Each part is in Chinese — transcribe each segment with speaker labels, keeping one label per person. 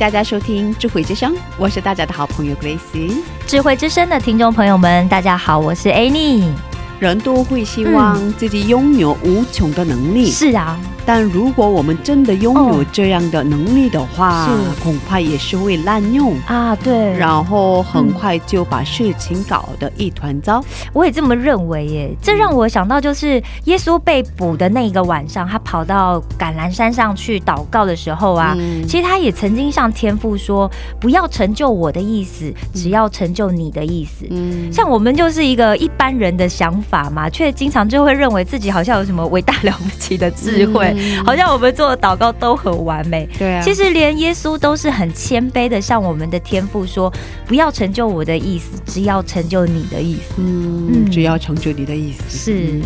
Speaker 1: 大家收听智慧之声，我是大家的好朋友 Grace。
Speaker 2: 智慧之声的听众朋友们，大家好，我是 Annie。
Speaker 1: 人都会希望自己拥有无穷的能力，
Speaker 2: 是啊，
Speaker 1: 但如果我们真的拥有这样的能力的话，
Speaker 2: 是。
Speaker 1: 恐怕也是会滥用，
Speaker 2: 啊，对，
Speaker 1: 然后很快就把事情搞得一团糟。
Speaker 2: 我也这么认为耶。这让我想到，就是耶稣被捕的那个晚上，他跑到橄榄山上去祷告的时候啊，
Speaker 1: 嗯。
Speaker 2: 其实他也曾经向天父说：“不要成就我的意思，只要成就你的意思。
Speaker 1: 嗯，
Speaker 2: 像我们就是一个一般人的想法嘛，却经常就会认为自己好像有什么伟大了不起的智慧，
Speaker 1: 嗯
Speaker 2: 好像我们做的祷告都很完美。
Speaker 1: 对啊，
Speaker 2: 其实连耶稣都是很谦卑的，向我们的天父说：“不要成就我的意思，只要成就你的意思。
Speaker 1: 嗯，
Speaker 2: 嗯
Speaker 1: 只要成就你的意”思。
Speaker 2: 是，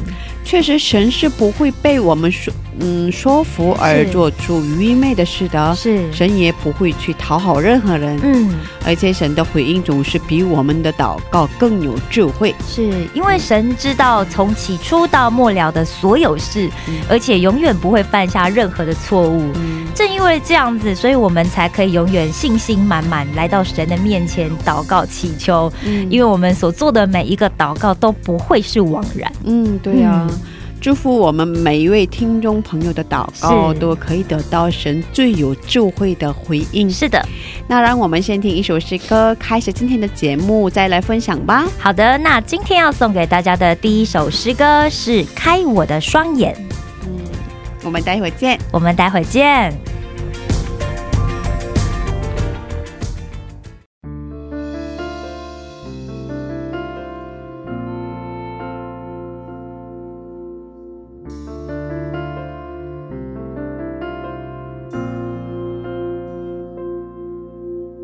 Speaker 1: 确实，神是不会被我们说嗯说服而做出愚昧的事的。
Speaker 2: 是，
Speaker 1: 神也不会去讨好任何人，
Speaker 2: 嗯，
Speaker 1: 而且神的回应总是比我们的祷告更有智慧。
Speaker 2: 是因为神知道从起初到末了的所有事，
Speaker 1: 嗯
Speaker 2: 而且永远不会犯下任何的错误。
Speaker 1: 嗯，
Speaker 2: 正因为这样子，所以我们才可以永远信心满满来到神的面前祷告祈求，因
Speaker 1: 因
Speaker 2: 为我们所做的每一个祷告都不会是枉然。
Speaker 1: 嗯，对呀、
Speaker 2: 嗯。
Speaker 1: 祝福我们每一位听众朋友的祷告都可以得到神最有智慧的回应。
Speaker 2: 是的，
Speaker 1: 那让我们先听一首诗歌，开始今天的节目，再来分享吧。
Speaker 2: 好的，那今天要送给大家的第一首诗歌是《开我的双眼》，
Speaker 1: 嗯，我们待会儿见。
Speaker 2: 我们待会见。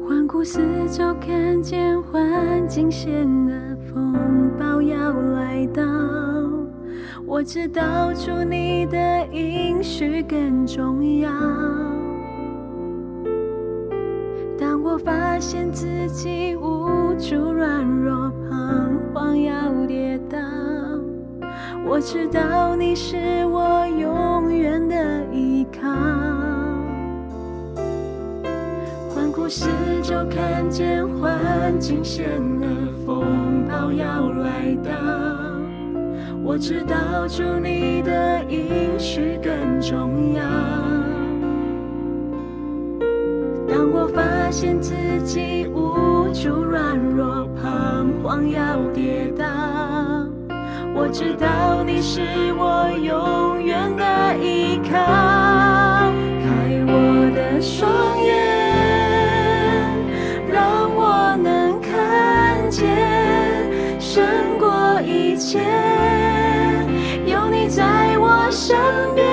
Speaker 3: 环顾四周，看见环境险恶，风暴要来到。我知道主你的应许更重要。当我发现自己无助、软弱、彷徨要跌倒，我知道你是我永远的依靠。环顾四周，看见环境险恶，风暴要来到。我知道主你的应许更重要。当我发现自己无助、软弱、彷徨要跌倒，我知道你是我永远的依靠。开我的双眼，让我能看见胜过一切，身边。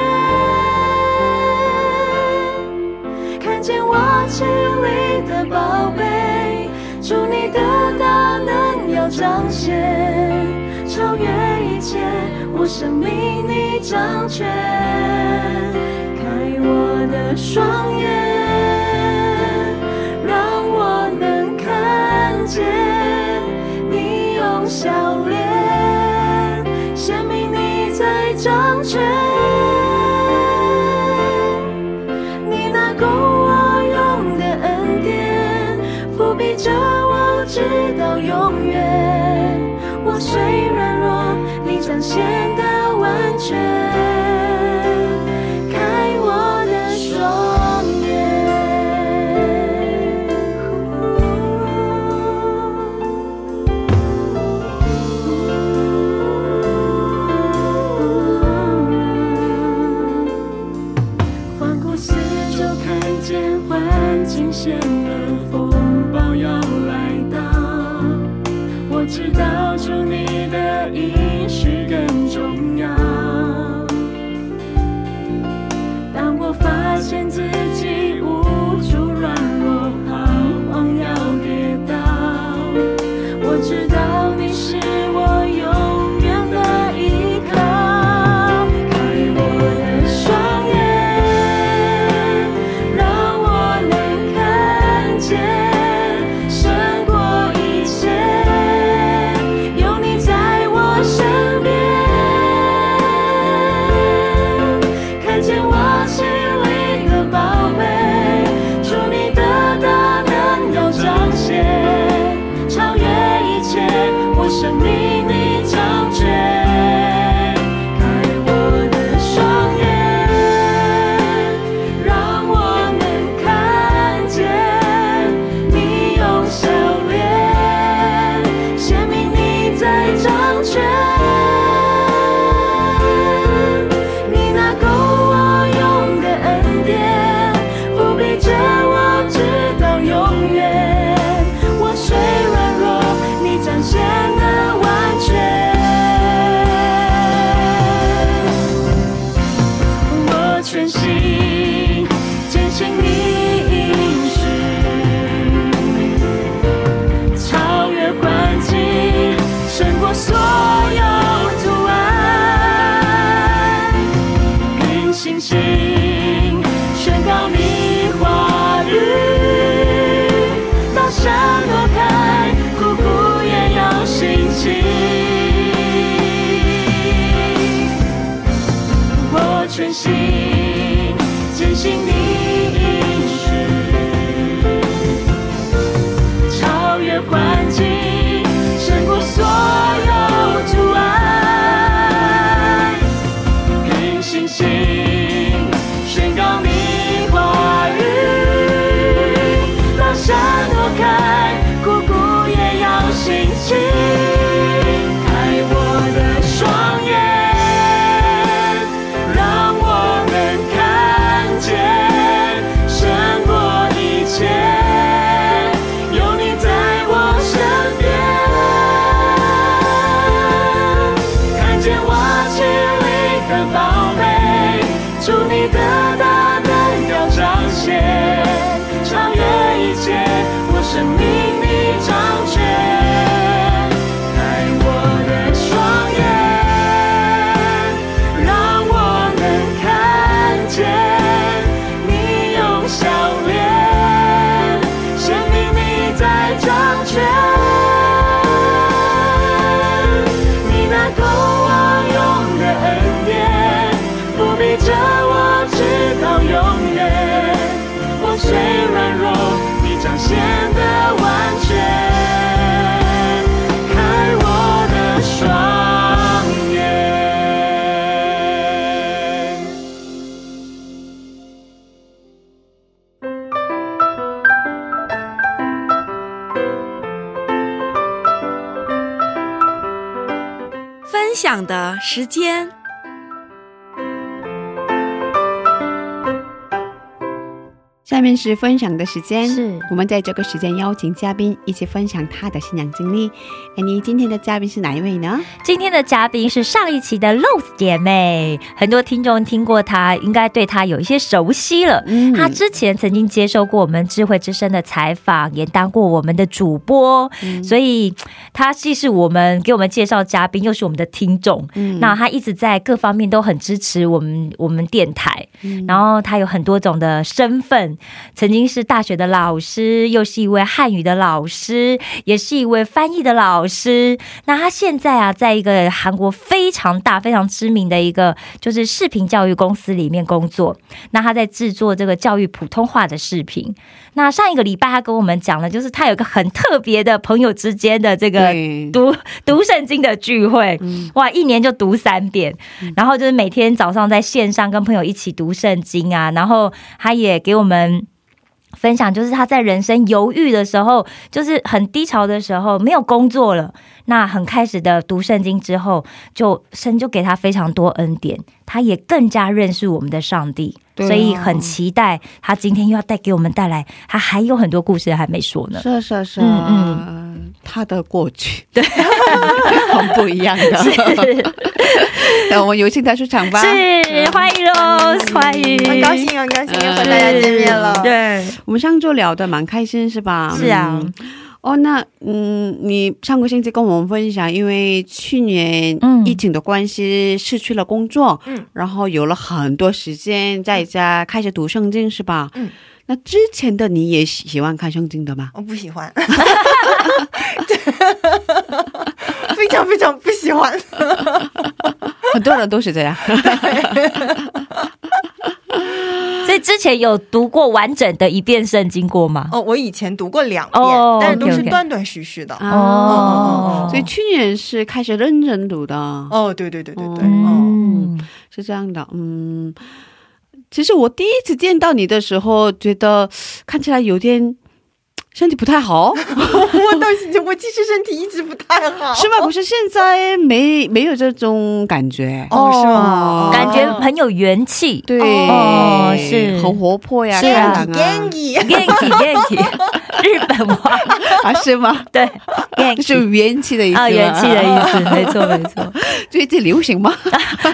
Speaker 3: 看见我心里的宝贝，祝你的大能要彰显，超越一切，我生命你掌权。开我的双眼，让我能看见你用笑你彰显的完全。
Speaker 4: 时间。
Speaker 1: 下面是分享的时间，
Speaker 2: 是。
Speaker 1: 我们在这个时间邀请嘉宾一起分享他的信仰经历。哎，你今天的嘉宾是哪一位呢？
Speaker 2: 今天的嘉宾是上一期的 Rose 姐妹，很多听众听过她，应该对她有一些熟悉了。
Speaker 1: 嗯。
Speaker 2: 她之前曾经接受过我们智慧之声的采访，也当过我们的主播，所以她既是我们给我们介绍嘉宾，又是我们的听众。
Speaker 1: 嗯。
Speaker 2: 那她一直在各方面都很支持我们我们电台，然后她有很多种的身份，曾经是大学的老师，又是一位汉语的老师，也是一位翻译的老师。那他现在啊，在一个韩国非常大、非常知名的一个就是视频教育公司里面工作。那他在制作这个教育普通话的视频。那上一个礼拜，他跟我们讲了，就是他有一个很特别的朋友之间的这个读读圣经的聚会，哇，一年就读三遍，然后就是每天早上在线上跟朋友一起读圣经啊，然后他也给我们。分享，就是他在人生犹豫的时候，就是很低潮的时候，没有工作了，那很开始的读圣经之后，就神就给他非常多恩典，他也更加认识我们的上帝，
Speaker 1: 啊。
Speaker 2: 所以很期待他今天又要带给我们带来，他还有很多故事还没说呢。
Speaker 1: 是是是，
Speaker 2: 嗯
Speaker 1: 他的过去。对 很不一样的。那我们有请他出场吧。
Speaker 2: 是，欢迎 Rose，欢迎，
Speaker 5: 很高兴，很高兴又和大家见面了。
Speaker 2: 对，
Speaker 1: 我们上周聊的蛮开心，是吧？
Speaker 2: 是啊。
Speaker 1: 嗯哦，那嗯，你上个星期跟我们分享，因为去年
Speaker 2: 嗯
Speaker 1: 疫情的关系失去了工作，
Speaker 5: 嗯，
Speaker 1: 然后有了很多时间在家开始读圣经，是吧？
Speaker 5: 嗯，
Speaker 1: 那之前的你也喜喜欢看圣经的吗？
Speaker 5: 我不喜欢，非常非常不喜欢。
Speaker 1: 很多人都是这样。
Speaker 2: 所以之前有读过完整的一遍圣经过吗？
Speaker 5: 哦，我以前读过两遍，
Speaker 2: 哦
Speaker 5: 但是都是断断续续的。
Speaker 2: 哦
Speaker 1: 所以去年是开始认真读的。
Speaker 5: 哦，对对对对对，哦，
Speaker 2: 嗯，
Speaker 1: 是这样的，嗯，其实我第一次见到你的时候，觉得看起来有点身体不太好，
Speaker 5: 我到现在我其实身体一直不太好，
Speaker 1: 是吗？不是现在没没有这种感觉，
Speaker 5: 哦，是吗？
Speaker 2: 感觉很有元气。
Speaker 1: 对，
Speaker 2: 哦是。
Speaker 1: 很活泼呀，
Speaker 2: 是啊
Speaker 1: 开朗
Speaker 2: 日本话
Speaker 1: 啊是吗？
Speaker 2: 对
Speaker 1: 就 是元气的意思
Speaker 2: 啊，元气的意思，没错没错。
Speaker 1: 最近流行吗？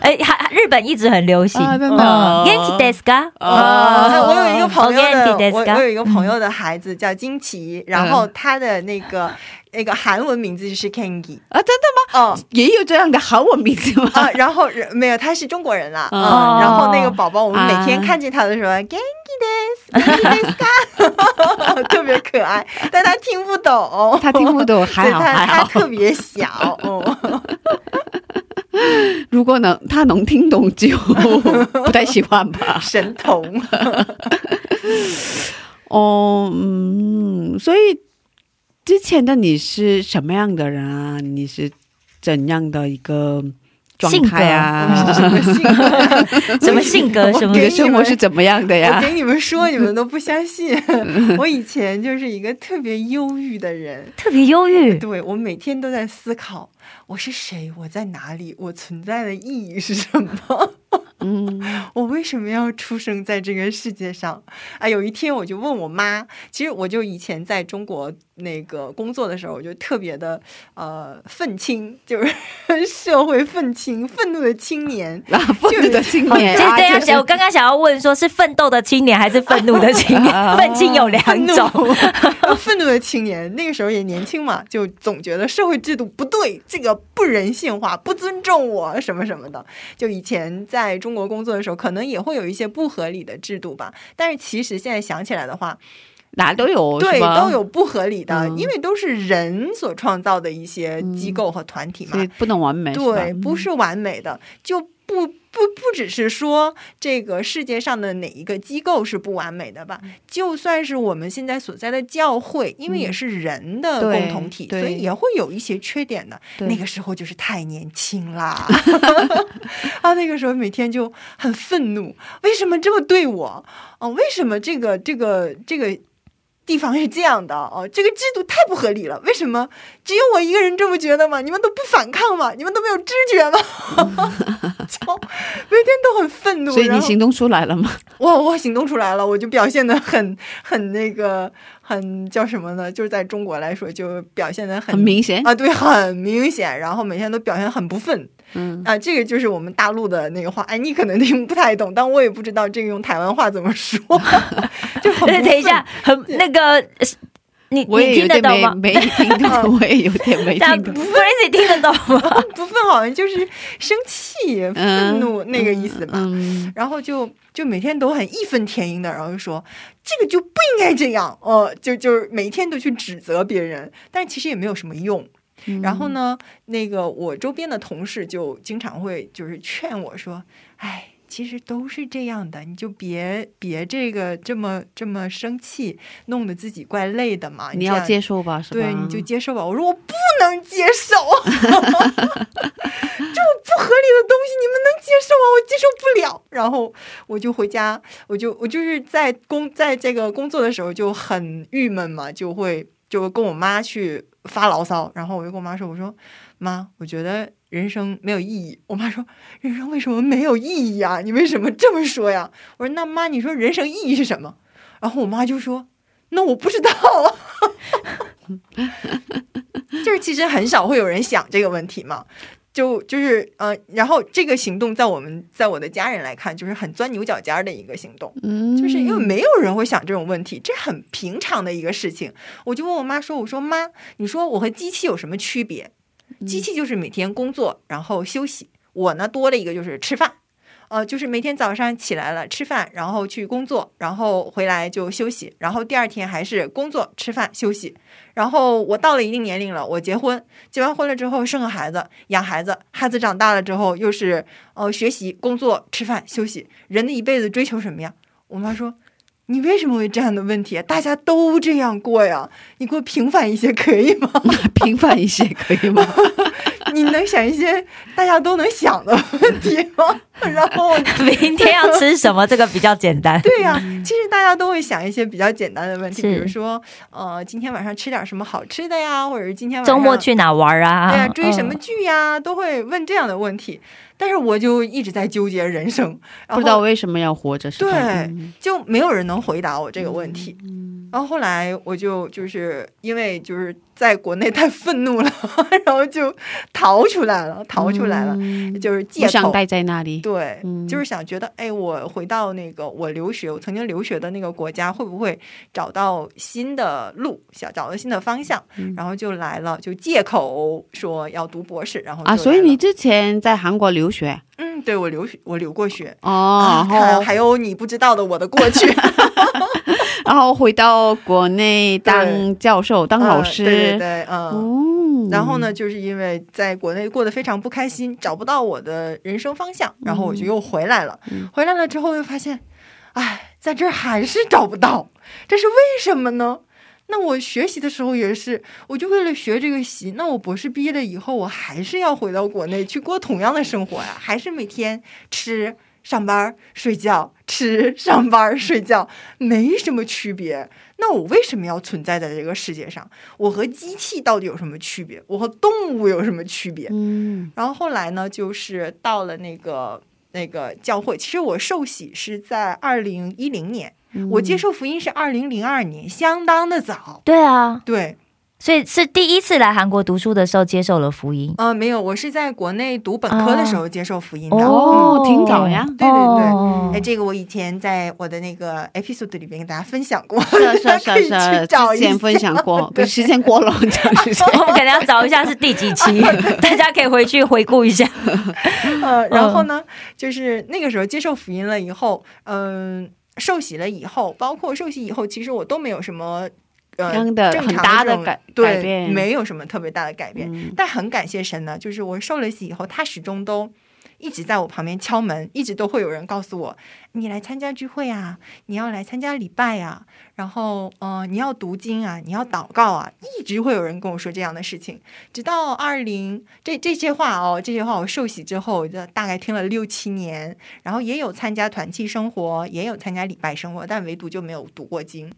Speaker 2: 哎，还日本一直很流行。
Speaker 1: 啊真的
Speaker 2: 嗯 Genki desu ka？
Speaker 5: 啊，我有一个朋友我我有一个朋友的孩子叫金奇，然后他的那个那个韩文名字就是 Kengi，
Speaker 1: 啊，真的吗？
Speaker 5: 哦。
Speaker 1: 也有这样的韩文名字吗？
Speaker 5: 啊，然后人没有，他是中国人啦，
Speaker 1: 哦
Speaker 5: 嗯，然后那个宝宝，我们
Speaker 1: 啊
Speaker 5: 每天看见他的时候，Genki des，Genki des 特别可爱，但他听不懂，
Speaker 1: 他听不懂，还好还好。
Speaker 5: 他特别小，哦，
Speaker 1: 如果能他能听懂，就不太喜欢吧。
Speaker 5: 神童，
Speaker 1: 哦，嗯，所以之前的你是什么样的人啊？你是怎样的一个状态啊？
Speaker 5: 什么性格？
Speaker 2: 什么性格？什么
Speaker 1: 你的生活是怎么样的呀我？
Speaker 5: 给你们说，你们都不相信。我以前就是一个特别忧郁的人，
Speaker 2: 特别忧郁？
Speaker 5: 对我每天都在思考，我是谁，我在哪里，我存在的意义是什么？
Speaker 1: 嗯，
Speaker 5: 我为什么要出生在这个世界上？啊，有一天我就问我妈，其实我就以前在中国那个工作的时候，我就特别的呃愤青，就是 社会愤青，愤怒的青年。
Speaker 1: 然后愤怒的青年
Speaker 2: 对呀，
Speaker 1: 就是
Speaker 2: 我刚刚想要问说，是奋斗的青年还是愤怒的青年？愤青有两种。
Speaker 5: 愤怒的青年，那个时候也年轻嘛，就总觉得社会制度不对，这个不人性化，不尊重我什么什么的。就以前在中国工作的时候，可能也会有一些不合理的制度吧。但是其实现在想起来的话，
Speaker 1: 哪都有，
Speaker 5: 对，都，有不合理的，
Speaker 1: 嗯。
Speaker 5: 因为都是人所创造的一些机构和团体嘛。
Speaker 1: 所以不能完美，
Speaker 5: 对，不是完美的，就不不不只是说这个世界上的哪一个机构是不完美的吧，就算是我们现在所在的教会，因为也是人的共同体，
Speaker 1: 对
Speaker 5: 所以也会有一些缺点的。那个时候就是太年轻啦，啊，那个时候每天就很愤怒，为什么这么对我？哦、为什么这个这个这个？地方是这样的哦，这个制度太不合理了。为什么只有我一个人这么觉得吗？你们都不反抗吗？你们都没有知觉吗？就每天都很愤怒。
Speaker 1: 所以你行动出来了吗？
Speaker 5: 我我行动出来了，我就表现的很很那个很叫什么呢？就是在中国来说，就表现的很
Speaker 1: 很明显
Speaker 5: 啊，对，很明显。然后每天都表现得很不忿。
Speaker 1: 嗯，
Speaker 5: 啊，这个就是我们大陆的那个话，哎，你可能听不太懂，但我也不知道这个用台湾话怎么说，就很
Speaker 2: 等一下，很那个，你
Speaker 1: 我也
Speaker 2: 你听得
Speaker 1: 有点没
Speaker 2: 懂吗？
Speaker 1: 没听懂，我也有点没
Speaker 2: 但
Speaker 1: 听懂。
Speaker 2: Grace 听得懂吗？
Speaker 5: 不愤好像就是生气、愤怒那个意思吧。
Speaker 1: 嗯，
Speaker 5: 然后就就每天都很义愤填膺的，然后就说这个就不应该这样，呃，就就是每天都去指责别人，但其实也没有什么用。
Speaker 1: 嗯
Speaker 5: 然后呢，那个我周边的同事就经常会就是劝我说，哎。其实都是这样的，你就别别这个这么这么生气，弄得自己怪累的嘛。
Speaker 1: 你要接受吧，是吧？
Speaker 5: 对，你就接受吧。我说我不能接受，这么不合理的东西，你们能接受吗？我接受不了。然后我就回家，我就我就是在工在这个工作的时候就很郁闷嘛，就会就跟我妈去发牢骚。然后我就跟我妈说：“我说妈，我觉得人生没有意义。”我妈说：“人生为什么没有意义啊？你为什么这么说呀？”我说：“那妈，你说人生意义是什么？”然后我妈就说：“那我不知道。”就是其实很少会有人想这个问题嘛，就就是呃，然后这个行动在我们在我的家人来看，就是很钻牛角尖儿的一个行动，
Speaker 1: 嗯，
Speaker 5: 就是因为没有人会想这种问题，这很平常的一个事情。我就问我妈说：“我说妈，你说我和机器有什么区别？机器就是每天工作然后休息，我呢多了一个就是吃饭。”呃，就是每天早上起来了吃饭，然后去工作，然后回来就休息，然后第二天还是工作、吃饭、休息。然后我到了一定年龄了，我结婚，结完婚了之后生个孩子，养孩子，孩子长大了之后又是呃学习、工作、吃饭、休息。人的一辈子追求什么呀？我妈说。你为什么会这样的问题？大家都这样过呀，你过平凡一些可以吗？
Speaker 1: 平凡一些可以吗？
Speaker 5: 你能想一些大家都能想的问题吗？然后
Speaker 2: 明天要吃什么？这个比较简单。
Speaker 5: 对呀、其实大家都会想一些比较简单的问题，比如说，呃，今天晚上吃点什么好吃的呀，或者是今天晚上
Speaker 2: 周末去哪玩啊？
Speaker 5: 对呀、追什么
Speaker 2: 嗯
Speaker 5: 剧呀，都会问这样的问题。但是我就一直在纠结人生，
Speaker 1: 不知道为什么要活着，是吧？
Speaker 5: 对
Speaker 1: 嗯
Speaker 5: 就没有人能回答我这个问题。然后后来我就就是因为就是在国内太愤怒了，然后就逃出来了，逃出来了，
Speaker 1: 嗯
Speaker 5: 就是借口。
Speaker 1: 不想待在那里。
Speaker 5: 对，
Speaker 1: 嗯
Speaker 5: 就是想觉得，哎，我回到那个我留学，我曾经留学的那个国家，会不会找到新的路，想找到新的方向，
Speaker 1: 嗯
Speaker 5: 然后就来了，就借口说要读博士，然后
Speaker 1: 啊，
Speaker 5: 就
Speaker 1: 所以你之前在韩国留学
Speaker 5: 嗯，对我留学，我留过学。
Speaker 1: 哦，
Speaker 5: 啊，
Speaker 1: 然后
Speaker 5: 看还有你不知道的我的过去，
Speaker 1: 然后回到国内当教授、当老师，
Speaker 5: 嗯对对对，嗯。
Speaker 1: 哦，
Speaker 5: 然后呢，就是因为在国内过得非常不开心，找不到我的人生方向，然后我就又回来了。
Speaker 1: 嗯
Speaker 5: 回来了之后又发现，哎，在这儿还是找不到，这是为什么呢？那我学习的时候也是，我就为了学这个习。那我博士毕业了以后，我还是要回到国内去过同样的生活呀，还是每天吃、上班、睡觉，吃、上班、睡觉，没什么区别。那我为什么要存在在这个世界上？我和机器到底有什么区别？我和动物有什么区别？
Speaker 1: 嗯
Speaker 5: 然后后来呢，就是到了那个那个教会。其实我受洗是在二零一零年，我接受福音是二零零二年，相当的早。
Speaker 2: 对啊，
Speaker 5: 对，
Speaker 2: 所以是第一次来韩国读书的时候接受了福音。
Speaker 5: 呃，没有，我是在国内读本科的时候接受福音的。
Speaker 1: 哦
Speaker 5: 嗯
Speaker 1: 挺早呀
Speaker 5: 对对对
Speaker 2: 哦
Speaker 5: 哎，这个我以前在我的那个 episode 里边跟大家分享过，
Speaker 1: 是啊是啊是 是之前分享过，
Speaker 5: 对
Speaker 1: 时间过了。
Speaker 2: 我们可能要找一下是第几期，大家可以回去回顾一下。
Speaker 5: 呃，然后呢，就是那个时候接受福音了以后，嗯、受洗了以后，包括受洗以后，其实我都没有什么。呃，正
Speaker 1: 很
Speaker 5: 常这种
Speaker 1: 大的改
Speaker 5: 对
Speaker 1: 改变
Speaker 5: 没有什么特别大的改变。
Speaker 1: 嗯
Speaker 5: 但很感谢神呢，就是我受了洗以后，他始终都一直在我旁边敲门，一直都会有人告诉我，你来参加聚会啊，你要来参加礼拜啊，然后呃，你要读经啊，你要祷告啊，一直会有人跟我说这样的事情。直到二零这这些话哦，这些话我受洗之后，我就大概听了六七年，然后也有参加团契生活，也有参加礼拜生活，但唯独就没有读过经。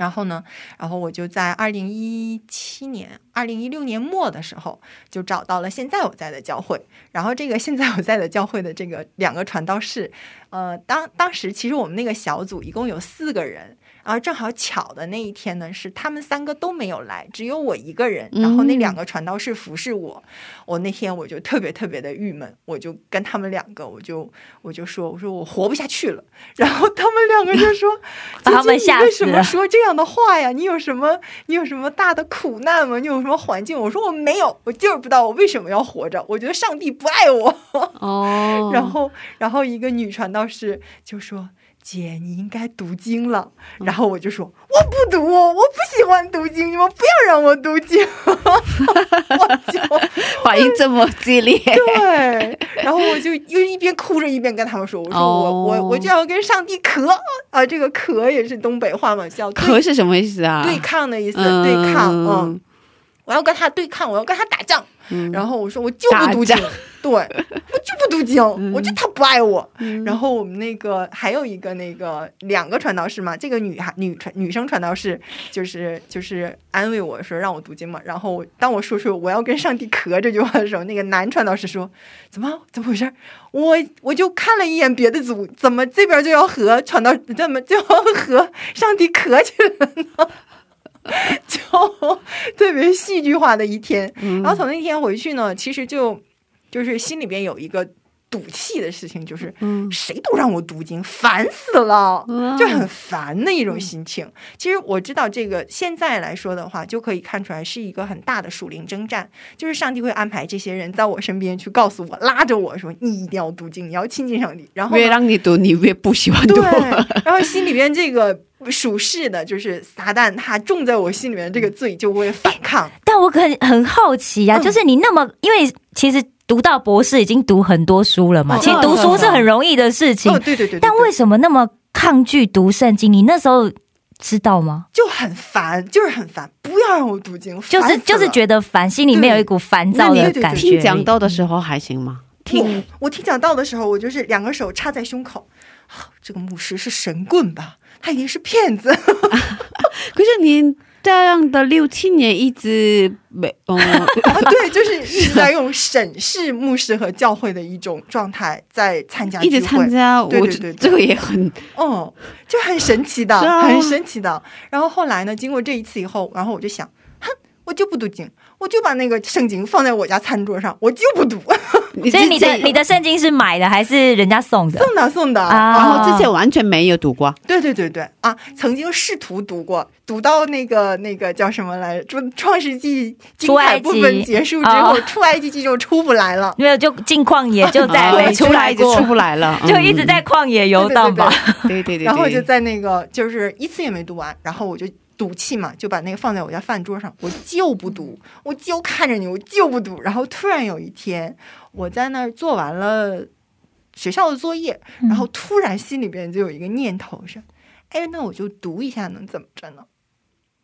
Speaker 5: 然后呢，然后我就在二零一七年、二零一六年末的时候，就找到了现在我在的教会。然后这个现在我在的教会的这个两个传道士，呃，当当时其实我们那个小组一共有四个人，然后正好巧的那一天呢，是他们三个都没有来，只有我一个人。然后那两个传道士服侍我，我那天我就特别特别的郁闷，我就跟他们两个，我就我就说，我说我活不下去了。然后他们两个就说：“
Speaker 2: 把他们
Speaker 5: 姐姐你为什么说这样的话呀？你有什么你有什么大的苦难吗？你有什么环境？”我说：“我没有，我就是不知道我为什么要活着。我觉得上帝不爱我。”
Speaker 1: 哦，
Speaker 5: 然后，然后一个女传道士就说：“姐，你应该读经了。然后我就说我不读，我不喜欢读经，你们不要让我读经。我就
Speaker 1: 反应这么激烈，
Speaker 5: 对，然后我就又一边哭着一边跟他们说，我说我我我就要跟上帝磕啊，这个磕也是东北话嘛，叫
Speaker 1: 磕是什么意思啊？
Speaker 5: 对抗的意思，对抗，嗯，我要跟他对抗，我要跟他打仗。然后我说我就不读经，对我就不读经，我觉得他不爱我。然后我们那个还有一个那个两个传道士嘛，这个女孩女传女生传道士就是就是安慰我说让我读经嘛。然后当我说出我要跟上帝磕这句话的时候，那个男传道士说怎么怎么回事？我我就看了一眼别的组，怎么这边就要和传道怎么就要和上帝磕起来了呢？就特别戏剧化的一天，然后从那天回去呢，其实就就是心里边有一个赌气的事情，就是谁都让我读经，烦死了，就很烦的一种心情。其实我知道这个现在来说的话，就可以看出来是一个很大的属灵征战，就是上帝会安排这些人在我身边去告诉我，拉着我说你一定要读经，你要亲近上帝，然后呢
Speaker 1: 越让你读，你越不喜欢读
Speaker 5: 对。，然后心里边这个属世的，就是撒旦，他种在我心里面这个罪就会反抗。
Speaker 2: 但我很很好奇呀、
Speaker 5: 嗯
Speaker 2: 就是你那么，因为其实读到博士已经读很多书了嘛，
Speaker 5: 嗯
Speaker 2: 其实读书是很容易的事情，
Speaker 5: 哦，对对对对
Speaker 2: 但为什么那么抗拒读圣经？你那时候知道吗？
Speaker 5: 就很烦，就是很烦，不要让我读经，
Speaker 2: 就是就是
Speaker 5: 了
Speaker 2: 觉得烦，心里面有一股烦躁的感觉。
Speaker 1: 听讲道的时候还行吗？听
Speaker 5: 我我听讲道的时候，我就是两个手插在胸口，啊这个牧师是神棍吧？他一定是骗子。
Speaker 1: 可是你这样的六七年一直没，嗯，
Speaker 5: 啊，对，就是 一直在用审视牧师和教会的一种状态在参加
Speaker 1: 一直参加，我
Speaker 5: 对对对。对
Speaker 1: 这个也很
Speaker 5: 哦，就很神奇的，
Speaker 1: 啊。
Speaker 5: 很神奇的。然后后来呢，经过这一次以后，然后我就想，哼，我就不读经，我就把那个圣经放在我家餐桌上，我就不读，
Speaker 1: 你
Speaker 2: 所以你的你的圣经是买的还是人家送的？
Speaker 5: 送的送的。
Speaker 2: 啊
Speaker 1: 然后之前完全没有读过，
Speaker 5: 对对对对啊，曾经试图读过，读到那个那个叫什么来着，《创世纪》精
Speaker 2: 出埃及
Speaker 5: 彩部分结束之后，
Speaker 2: 哦
Speaker 5: 出埃及记就出不来了。
Speaker 2: 没有，就进旷野，就再
Speaker 1: 啊
Speaker 2: 没出来过
Speaker 1: 就出，不来了，
Speaker 2: 就一直在旷野游荡吧。
Speaker 1: 对对对，
Speaker 5: 然后就在那个就是一次也没读完，然后我就赌气嘛，就把那个放在我家饭桌上，我就不读，我就看着你，我就不读。然后突然有一天，我在那儿做完了学校的作业，然后突然心里边就有一个念头是，哎，那我就读一下能怎么着呢？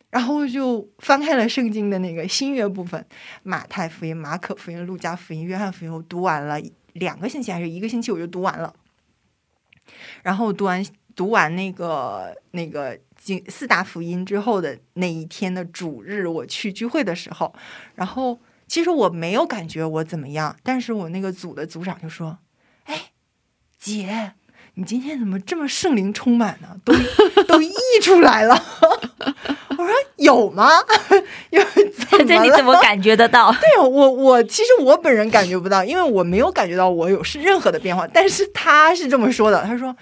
Speaker 5: 然后我就翻开了圣经的那个新约部分，马太福音、马可福音、路加福音、约翰福音，我读完了两个星期还是一个星期，我就读完了。然后读完读完那个那个经四大福音之后的那一天的主日，我去聚会的时候，然后其实我没有感觉我怎么样，但是我那个组的组长就说：“哎，姐，你今天怎么这么圣灵充满呢？都 都溢出来了。”我说：“有吗？有怎么
Speaker 2: 这你怎么感觉得到？
Speaker 5: 对呀，我我其实我本人感觉不到，因为我没有感觉到我有是任何的变化，但是他是这么说的，他说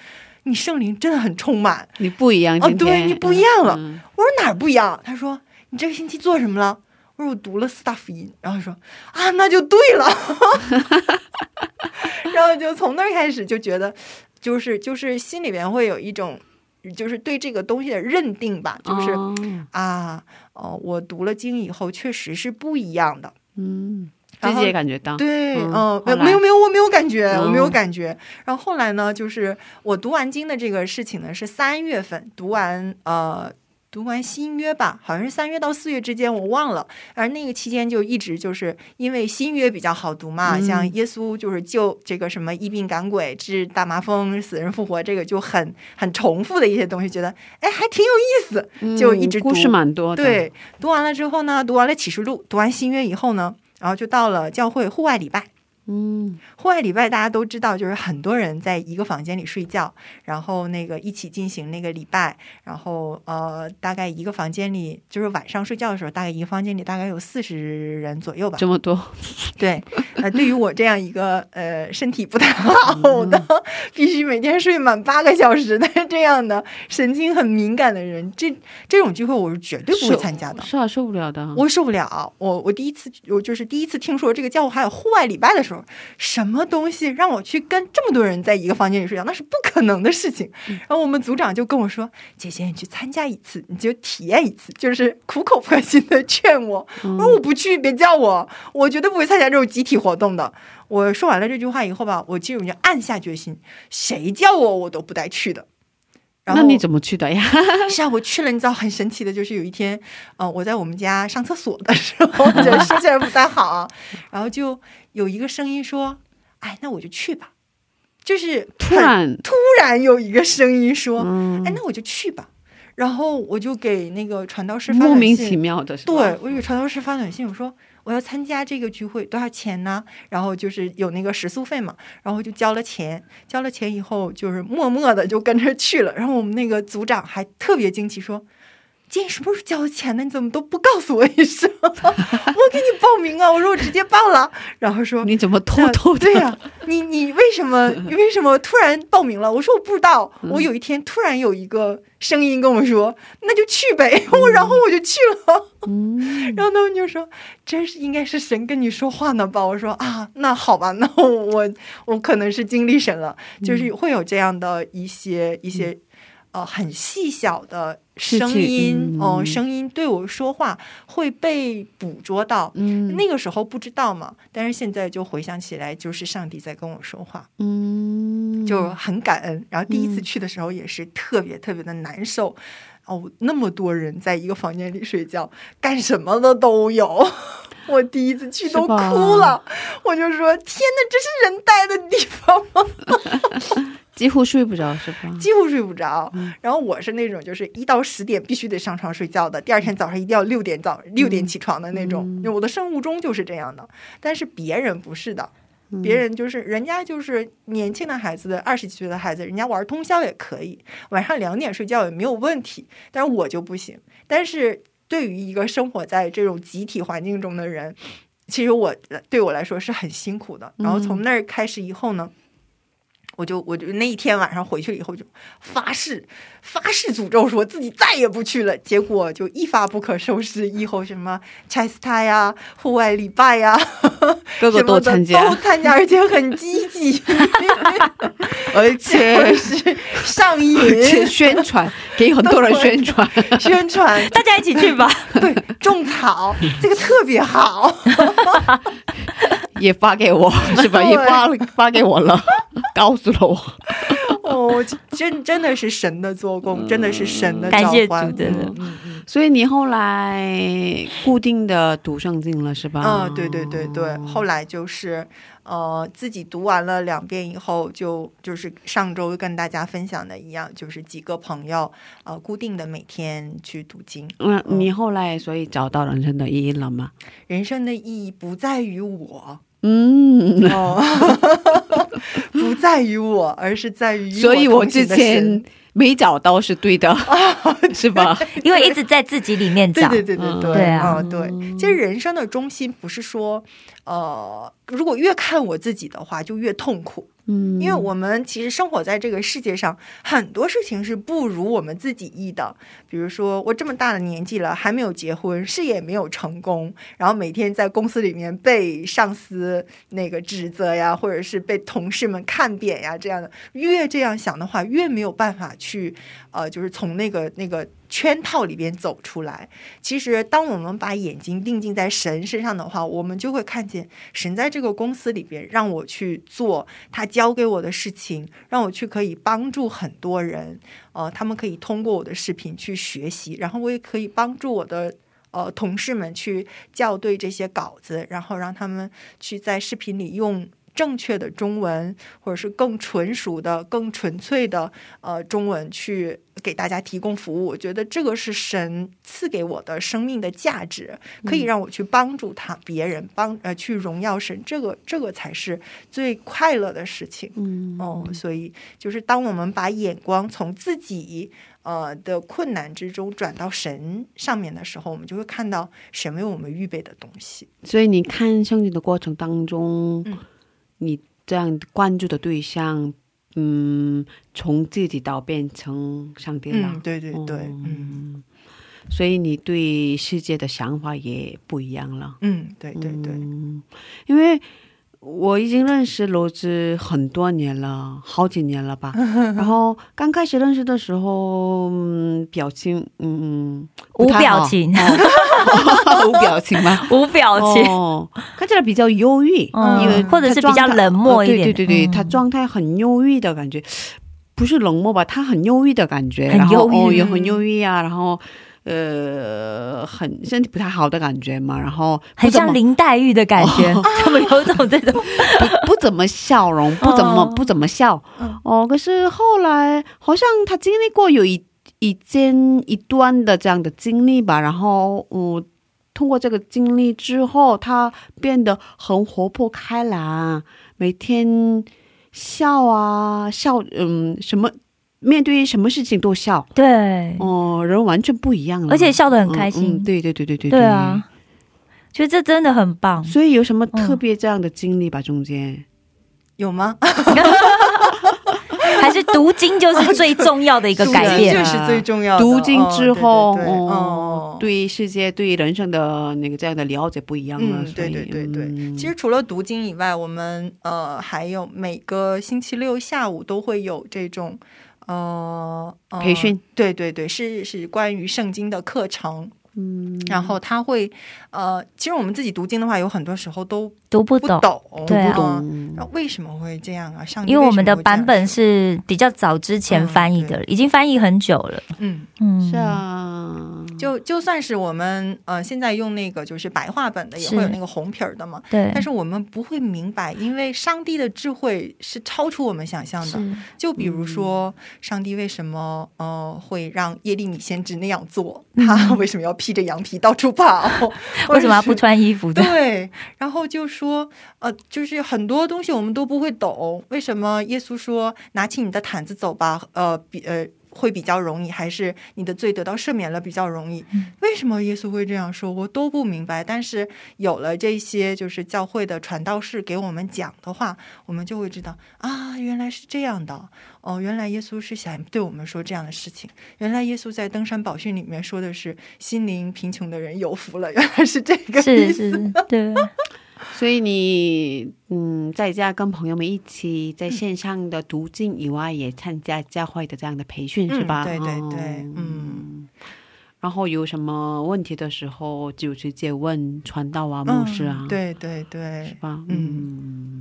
Speaker 5: 你圣灵真的很充满。
Speaker 1: 你不一样，
Speaker 5: 哦对你不一样了
Speaker 1: 嗯
Speaker 5: 我说哪儿不一样？他说你这个星期做什么了？我说我读了四大福音，然后说啊那就对了，然后就从那儿开始就觉得就是就是心里边会有一种就是对这个东西的认定吧，就是、
Speaker 1: 哦
Speaker 5: 啊哦我读了经以后确实是不一样的。
Speaker 1: 嗯，自
Speaker 5: 然后
Speaker 1: 己也感觉到，
Speaker 5: 对，
Speaker 1: 嗯
Speaker 5: 嗯，没有没有，我没有感觉，我没有
Speaker 1: 嗯
Speaker 5: 感觉。然后后来呢，就是我读完经的这个事情呢，是三月份读完，呃。读完新约吧，好像是三月到四月之间，我忘了。而那个期间就一直就是因为新约比较好读嘛，
Speaker 1: 嗯
Speaker 5: 像耶稣就是救这个什么疫病赶鬼、治大麻风、死人复活，这个就很很重复的一些东西，觉得哎还挺有意思，
Speaker 1: 嗯
Speaker 5: 就一直读
Speaker 1: 故事蛮多的，
Speaker 5: 对，读完了之后呢，读完了启示录，读完新约以后呢，然后就到了教会户外礼拜。
Speaker 1: 嗯，
Speaker 5: 户外礼拜大家都知道，就是很多人在一个房间里睡觉，然后那个一起进行那个礼拜，然后呃，大概一个房间里，就是晚上睡觉的时候，大概一个房间里大概有四十人左右吧。
Speaker 1: 这么多，
Speaker 5: 对，呃，对于我这样一个呃身体不太好的，必须每天睡满八个小时的这样的神经很敏感的人，这这种聚会我是绝对不会参加的。
Speaker 1: 是啊，受不了的，
Speaker 5: 我受不了，我我第一次我就是第一次听说这个教会还有户外礼拜的时候。时候，什么东西让我去跟这么多人在一个房间里睡觉，那是不可能的事情。然后我们组长就跟我说：“姐姐，你去参加一次，你就体验一次。”就是苦口婆心的劝我。我说：“我不去，别叫我，我绝对不会参加这种集体活动的。”我说完了这句话以后吧，我进入就暗下决心，谁叫我我都不带去的。然后
Speaker 1: 那你怎么去的呀？
Speaker 5: 是啊，我去了，你知道很神奇的，就是有一天，呃，我在我们家上厕所的时候，觉得心情不太好啊，然后就有一个声音说：“哎，那我就去吧。”就是
Speaker 1: 突然
Speaker 5: 突然有一个声音说：“
Speaker 1: 嗯
Speaker 5: 哎，那我就去吧。”然后我就给那个传道士发短信
Speaker 1: 莫名其妙的是？
Speaker 5: 对，我给传道士发短信，我说我要参加这个聚会，多少钱呢？然后就是有那个食宿费嘛，然后就交了钱，交了钱以后就是默默的就跟着去了。然后我们那个组长还特别惊奇说。姐，你什么时候交的钱呢？你怎么都不告诉我一声？我给你报名啊！我说我直接报了，然后说
Speaker 1: 你怎么偷偷的？
Speaker 5: 对呀、你你为什么你 为什么突然报名了？我说我不知道，我有一天突然有一个声音跟我说，那就去呗。我然后我就去了。
Speaker 1: 嗯，
Speaker 5: 然后他们就说：“真是应该是神跟你说话呢吧？”我说：“啊，那好吧，那我我可能是经历神了，就是会有这样的一些一些呃很细小的声音，
Speaker 1: 嗯
Speaker 5: 哦、声音对我说话会被捕捉到。
Speaker 1: 嗯
Speaker 5: 那个时候不知道嘛，但是现在就回想起来，就是上帝在跟我说话，
Speaker 1: 嗯，
Speaker 5: 就很感恩。然后第一次去的时候也是特别特别的难受。哦，那么多人在一个房间里睡觉，干什么的都有。我第一次去都哭了，我就说：“天哪，这是人待的地方吗？”
Speaker 1: 几乎睡不着是吧？
Speaker 5: 几乎睡不着。
Speaker 1: 嗯
Speaker 5: 然后我是那种就是一到十点必须得上床睡觉的，第二天早上一定要六点早六点起床的那种。
Speaker 1: 嗯
Speaker 5: 我的生物钟就是这样的，但是别人不是的。
Speaker 1: 嗯
Speaker 5: 别人就是人家就是年轻的孩子的二十几岁的孩子，人家玩通宵也可以，晚上两点睡觉也没有问题，但是我就不行。但是对于一个生活在这种集体环境中的人，其实我对我来说是很辛苦的。然后从那儿开始以后呢，我就我就那一天晚上回去以后就发誓发誓诅咒说自己再也不去了，结果就一发不可收拾。以后什么拆死他呀、户外礼拜呀，
Speaker 1: 个个
Speaker 5: 什么的
Speaker 1: 都参加
Speaker 5: 都，参加，而且很积极，
Speaker 1: 而且
Speaker 5: 是上瘾
Speaker 1: 而且宣传给很多人宣传，
Speaker 5: 宣传，
Speaker 2: 大家一起去吧。
Speaker 5: 对种草，这个特别好。
Speaker 1: 也发给我。是吧？也发了发给我了，告诉了我。
Speaker 5: 哦，真真的是神的做工，真的是神的召
Speaker 2: 感谢
Speaker 5: 唤。
Speaker 2: 主真的。
Speaker 5: 嗯嗯嗯。
Speaker 1: 所以你后来固定的读圣经了是吧？
Speaker 5: 嗯，对对对对，后来就是呃自己读完了两遍以后，就就是上周跟大家分享的一样，就是几个朋友呃固定的每天去读经。
Speaker 1: 嗯，你后来所以找到人生的意义了吗？
Speaker 5: 人生的意义不在于我。
Speaker 1: 嗯，
Speaker 5: 哦，不在于我，而是在于
Speaker 1: 所以我之前没找到是对的，是吧？
Speaker 2: 因为一直在自己里面找，
Speaker 5: 对对对对
Speaker 1: 嗯
Speaker 5: 对，
Speaker 2: 对啊
Speaker 5: 嗯对。其实人生的中心不是说，呃，如果越看我自己的话，就越痛苦。
Speaker 1: 嗯，
Speaker 5: 因为我们其实生活在这个世界上，很多事情是不如我们自己意的。比如说，我这么大的年纪了，还没有结婚，事业没有成功，然后每天在公司里面被上司那个指责呀，或者是被同事们看扁呀，这样的，越这样想的话，越没有办法去呃，就是从那个那个。圈套里边走出来。其实，当我们把眼睛定睛在神身上的话，我们就会看见神在这个公司里边让我去做他交给我的事情，让我去可以帮助很多人。呃，他们可以通过我的视频去学习，然后我也可以帮助我的。呃，同事们去校对这些稿子，然后让他们去在视频里用正确的中文，或者是更纯熟的、更纯粹的呃中文去给大家提供服务。我觉得这个是神赐给我的生命的价值，可以让我去帮助他别人，帮呃去荣耀神。这个这个才是最快乐的事情。
Speaker 1: 嗯
Speaker 5: 哦，所以就是当我们把眼光从自己呃的困难之中转到神上面的时候，我们就会看到神为我们预备的东西。
Speaker 1: 所以你看圣经的过程当中，
Speaker 5: 嗯
Speaker 1: 你这样关注的对象，嗯，从自己到变成上帝了。
Speaker 5: 嗯，对对对，嗯
Speaker 1: 嗯，所以你对世界的想法也不一样了。
Speaker 5: 嗯，对对对，
Speaker 1: 嗯，因为我已经认识罗志很多年了，好几年了吧。然后刚开始认识的时候，嗯、表情嗯
Speaker 2: 无表情，
Speaker 1: 哦。无表情吗？
Speaker 2: 无表情，
Speaker 1: 哦，看起来比较忧郁，
Speaker 2: 嗯。
Speaker 1: 因为
Speaker 2: 或者是比较冷漠一点。
Speaker 1: 呃对对对他状态很忧郁的感觉，不是冷漠吧？他很忧郁的感觉，
Speaker 2: 很
Speaker 1: 然后
Speaker 2: 忧郁。
Speaker 1: 哦，也很忧郁啊，然后呃，很身体不太好的感觉嘛，然后不
Speaker 2: 很像林黛玉的感觉，他们有种这种，
Speaker 1: 不不怎么笑容，不怎么、
Speaker 2: 哦。
Speaker 1: 不怎么笑。
Speaker 5: 嗯。
Speaker 1: 哦。可是后来好像他经历过有一一件一段的这样的经历吧，然后嗯，通过这个经历之后，他变得很活泼开朗，每天笑啊笑，嗯，什么面对什么事情都笑，
Speaker 2: 对，
Speaker 1: 哦，人完全不一样了，
Speaker 2: 而且笑得很开
Speaker 1: 嗯
Speaker 2: 心
Speaker 1: 嗯，对对对对对
Speaker 2: 对啊，觉得这真的很棒。
Speaker 1: 所以有什么特别这样的经历吧？中间。
Speaker 5: 有吗？
Speaker 2: 还是读经就是最重要的一个改变。
Speaker 5: 就是最重要的。
Speaker 1: 读经之后，
Speaker 5: 哦对对对
Speaker 1: 哦
Speaker 5: 哦，
Speaker 1: 对世界、对人生的那个这样的了解不一样了。
Speaker 5: 嗯，对对对对。
Speaker 1: 嗯
Speaker 5: 其实除了读经以外，我们呃还有每个星期六下午都会有这种呃呃
Speaker 1: 培训。
Speaker 5: 对对对，是是关于圣经的课程。
Speaker 1: 嗯，
Speaker 5: 然后他会呃，其实我们自己读经的话，有很多时候都
Speaker 2: 读不懂，
Speaker 5: 不懂，
Speaker 2: 对啊
Speaker 1: 不
Speaker 5: 嗯
Speaker 1: 懂，
Speaker 5: 然后为什么会这样啊？上帝
Speaker 2: 因为我们的版本是比较早之前翻译的，已经翻译很久了。
Speaker 5: 嗯，
Speaker 2: 嗯，
Speaker 1: 是，啊，
Speaker 5: 就就算是我们呃现在用那个就是白话本的，也会有那个红皮儿的嘛。
Speaker 2: 对，
Speaker 5: 但是我们不会明白，因为上帝的智慧是超出我们想象的。就比如说，上帝为什么呃会让耶利米先知那样做？
Speaker 2: 嗯
Speaker 5: 他 为什么要披着羊皮到处跑？
Speaker 2: 为什么要不？穿衣服的？
Speaker 5: 对，然后就说，呃，就是很多东西我们都不会懂，为什么耶稣说拿起你的毯子走吧？呃，比呃会比较容易，还是你的罪得到赦免了比较容易？为什么耶稣会这样说？我都不明白。但是有了这些就是教会的传道士给我们讲的话，我们就会知道啊，原来是这样的哦，原来耶稣是想对我们说这样的事情。原来耶稣在登山宝训里面说的是心灵贫穷的人有福了，原来是这个意思。
Speaker 2: 是是，对，
Speaker 1: 所以你嗯，在家跟朋友们一起在线上的读经以外，也参加教会的这样的培训、
Speaker 5: 嗯
Speaker 1: 是吧？
Speaker 5: 对对对
Speaker 1: 哦
Speaker 5: 嗯。
Speaker 1: 然后有什么问题的时候，就直接问传道啊、牧师啊，
Speaker 5: 嗯，对对对
Speaker 1: 是，吧？
Speaker 5: 嗯
Speaker 1: 嗯，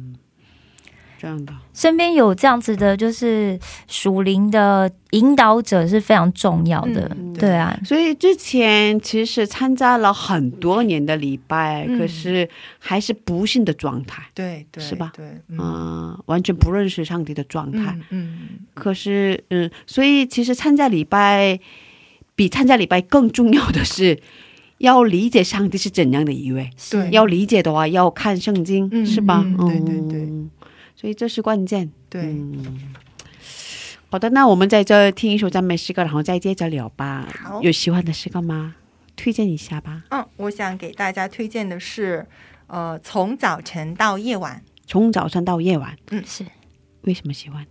Speaker 1: 这样的。
Speaker 2: 身边有这样子的，就是属灵的引导者是非常重要的。
Speaker 5: 嗯
Speaker 2: 对啊，
Speaker 1: 所以之前其实参加了很多年的礼拜，
Speaker 5: 嗯
Speaker 1: 可是还是不幸的状态，
Speaker 5: 对对，
Speaker 1: 是吧
Speaker 5: 对，
Speaker 1: 嗯、
Speaker 5: 嗯
Speaker 1: 完全不认识上帝的状态。
Speaker 5: 嗯嗯，
Speaker 1: 可是，嗯，所以其实参加礼拜比参加礼拜更重要的是。要理解上帝是怎样的一位，
Speaker 5: 对，
Speaker 1: 要理解的话，要看圣经，
Speaker 5: 嗯
Speaker 1: 是吧？
Speaker 5: 嗯对对对
Speaker 1: 嗯所以这是关键。
Speaker 5: 对，
Speaker 1: 嗯，好的，那我们在这听一首赞美诗歌，然后再接着聊吧。
Speaker 5: 好
Speaker 1: 有喜欢的诗歌吗？推荐一下吧。
Speaker 5: 嗯，我想给大家推荐的是，呃，从早晨到夜晚，
Speaker 1: 从早晨到夜晚，嗯
Speaker 2: 是
Speaker 1: 为什么喜欢？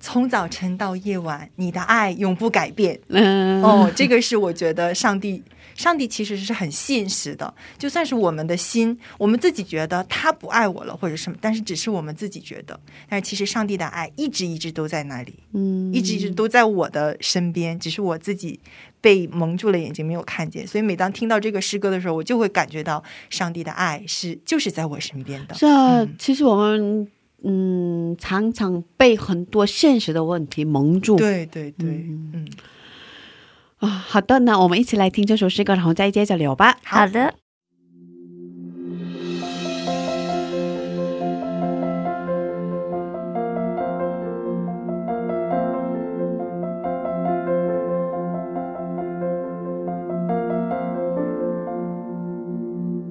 Speaker 5: 从早晨到夜晚，你的爱永不改变。
Speaker 1: 嗯，
Speaker 5: 哦，这个是我觉得上帝，上帝其实是很现实的。就算是我们的心，我们自己觉得他不爱我了或者什么，但是只是我们自己觉得，但是其实上帝的爱一直一直都在那里，
Speaker 1: 嗯，
Speaker 5: 一直一直都在我的身边，只是我自己被蒙住了眼睛，没有看见。所以每当听到这个诗歌的时候，我就会感觉到上帝的爱是就是在我身边的。
Speaker 1: 是啊，
Speaker 5: 嗯
Speaker 1: 其实我们嗯常常被很多现实的问题蒙住。
Speaker 5: 对对对，
Speaker 1: 嗯
Speaker 5: 嗯，
Speaker 1: 啊，好的，那我们一起来听这首诗歌，然后再接着聊吧。
Speaker 2: 好的。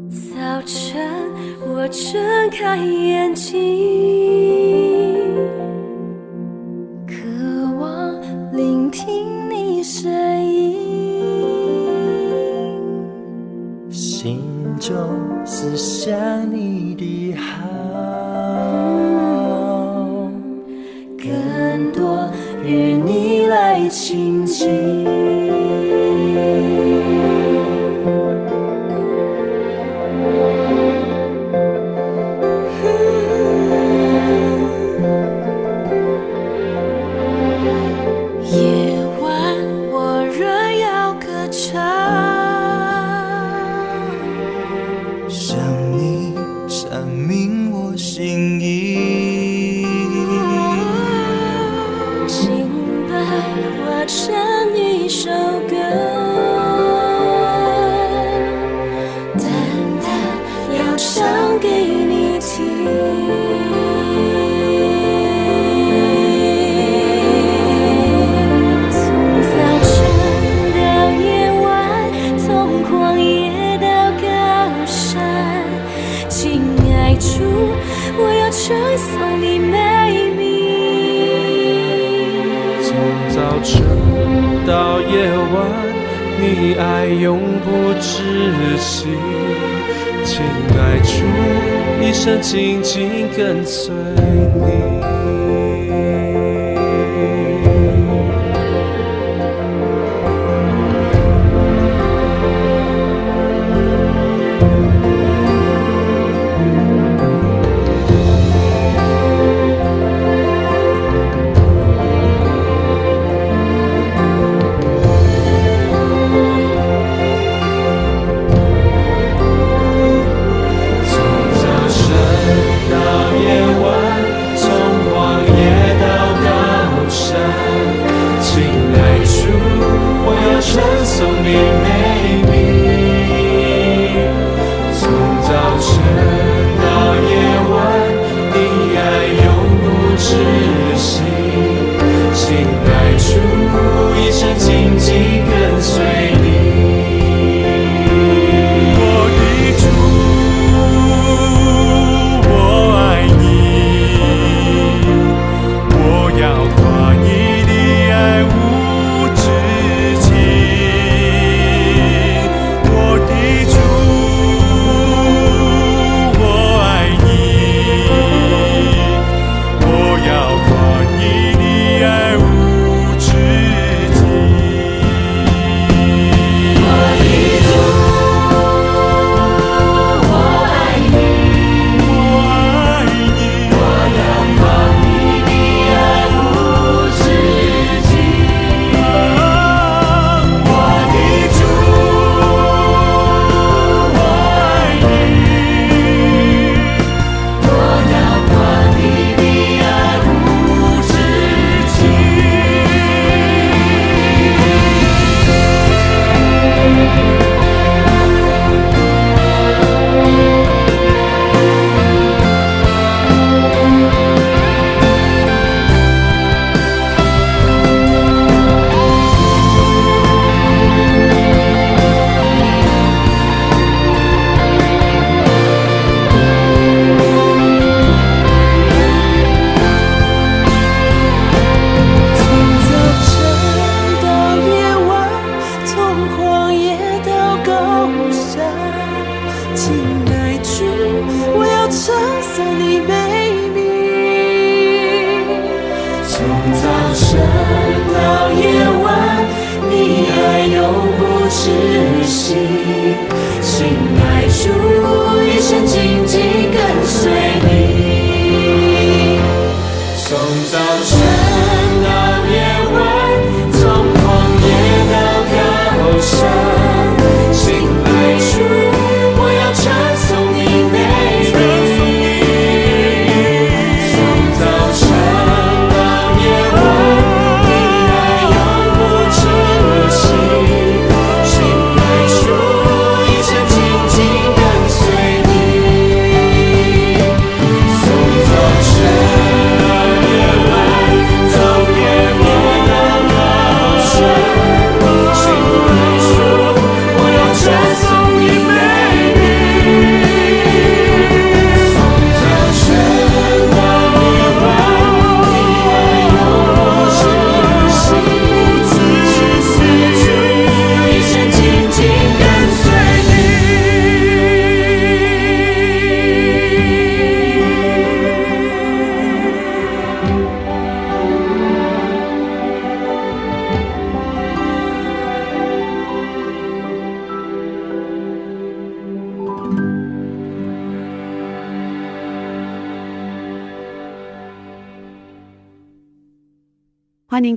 Speaker 6: 早晨，我睁开眼睛，渴望聆听你声
Speaker 3: 中思想你的好，
Speaker 6: 更多与你来亲近。
Speaker 3: 永不止息。情爱处，一生紧紧跟随你。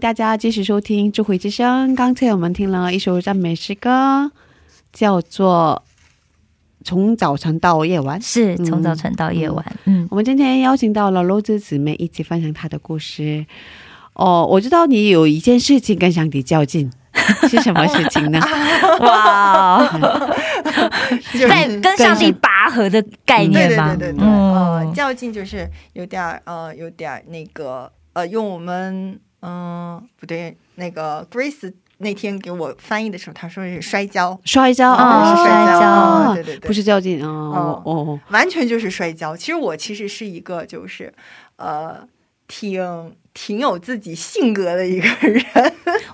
Speaker 1: 大家继续收听《智慧之声》。刚才我们听了一首赞美诗歌，叫做《从早晨到夜晚》。
Speaker 2: 是从早晨到夜晚，嗯，
Speaker 1: 我们今天邀请到了罗子姊妹一起分享她的故事。哦，我知道你有一件事情跟上帝较劲，是什么事情呢？
Speaker 2: 哇，
Speaker 5: 就是
Speaker 2: 在跟上帝拔河的概念吗？
Speaker 5: 对对对，呃，
Speaker 2: 嗯，
Speaker 5: 较劲就是有点儿呃，有点那个呃，用我们嗯、不对，那个 Grace 那天给我翻译的时候，他说是摔跤，
Speaker 1: 摔跤
Speaker 2: 哦
Speaker 1: 哦，
Speaker 2: 是摔跤
Speaker 5: 对对对，
Speaker 1: 不是较劲哦哦哦，
Speaker 5: 完全就是摔跤。其实我其实是一个就是呃挺挺有自己性格的一个人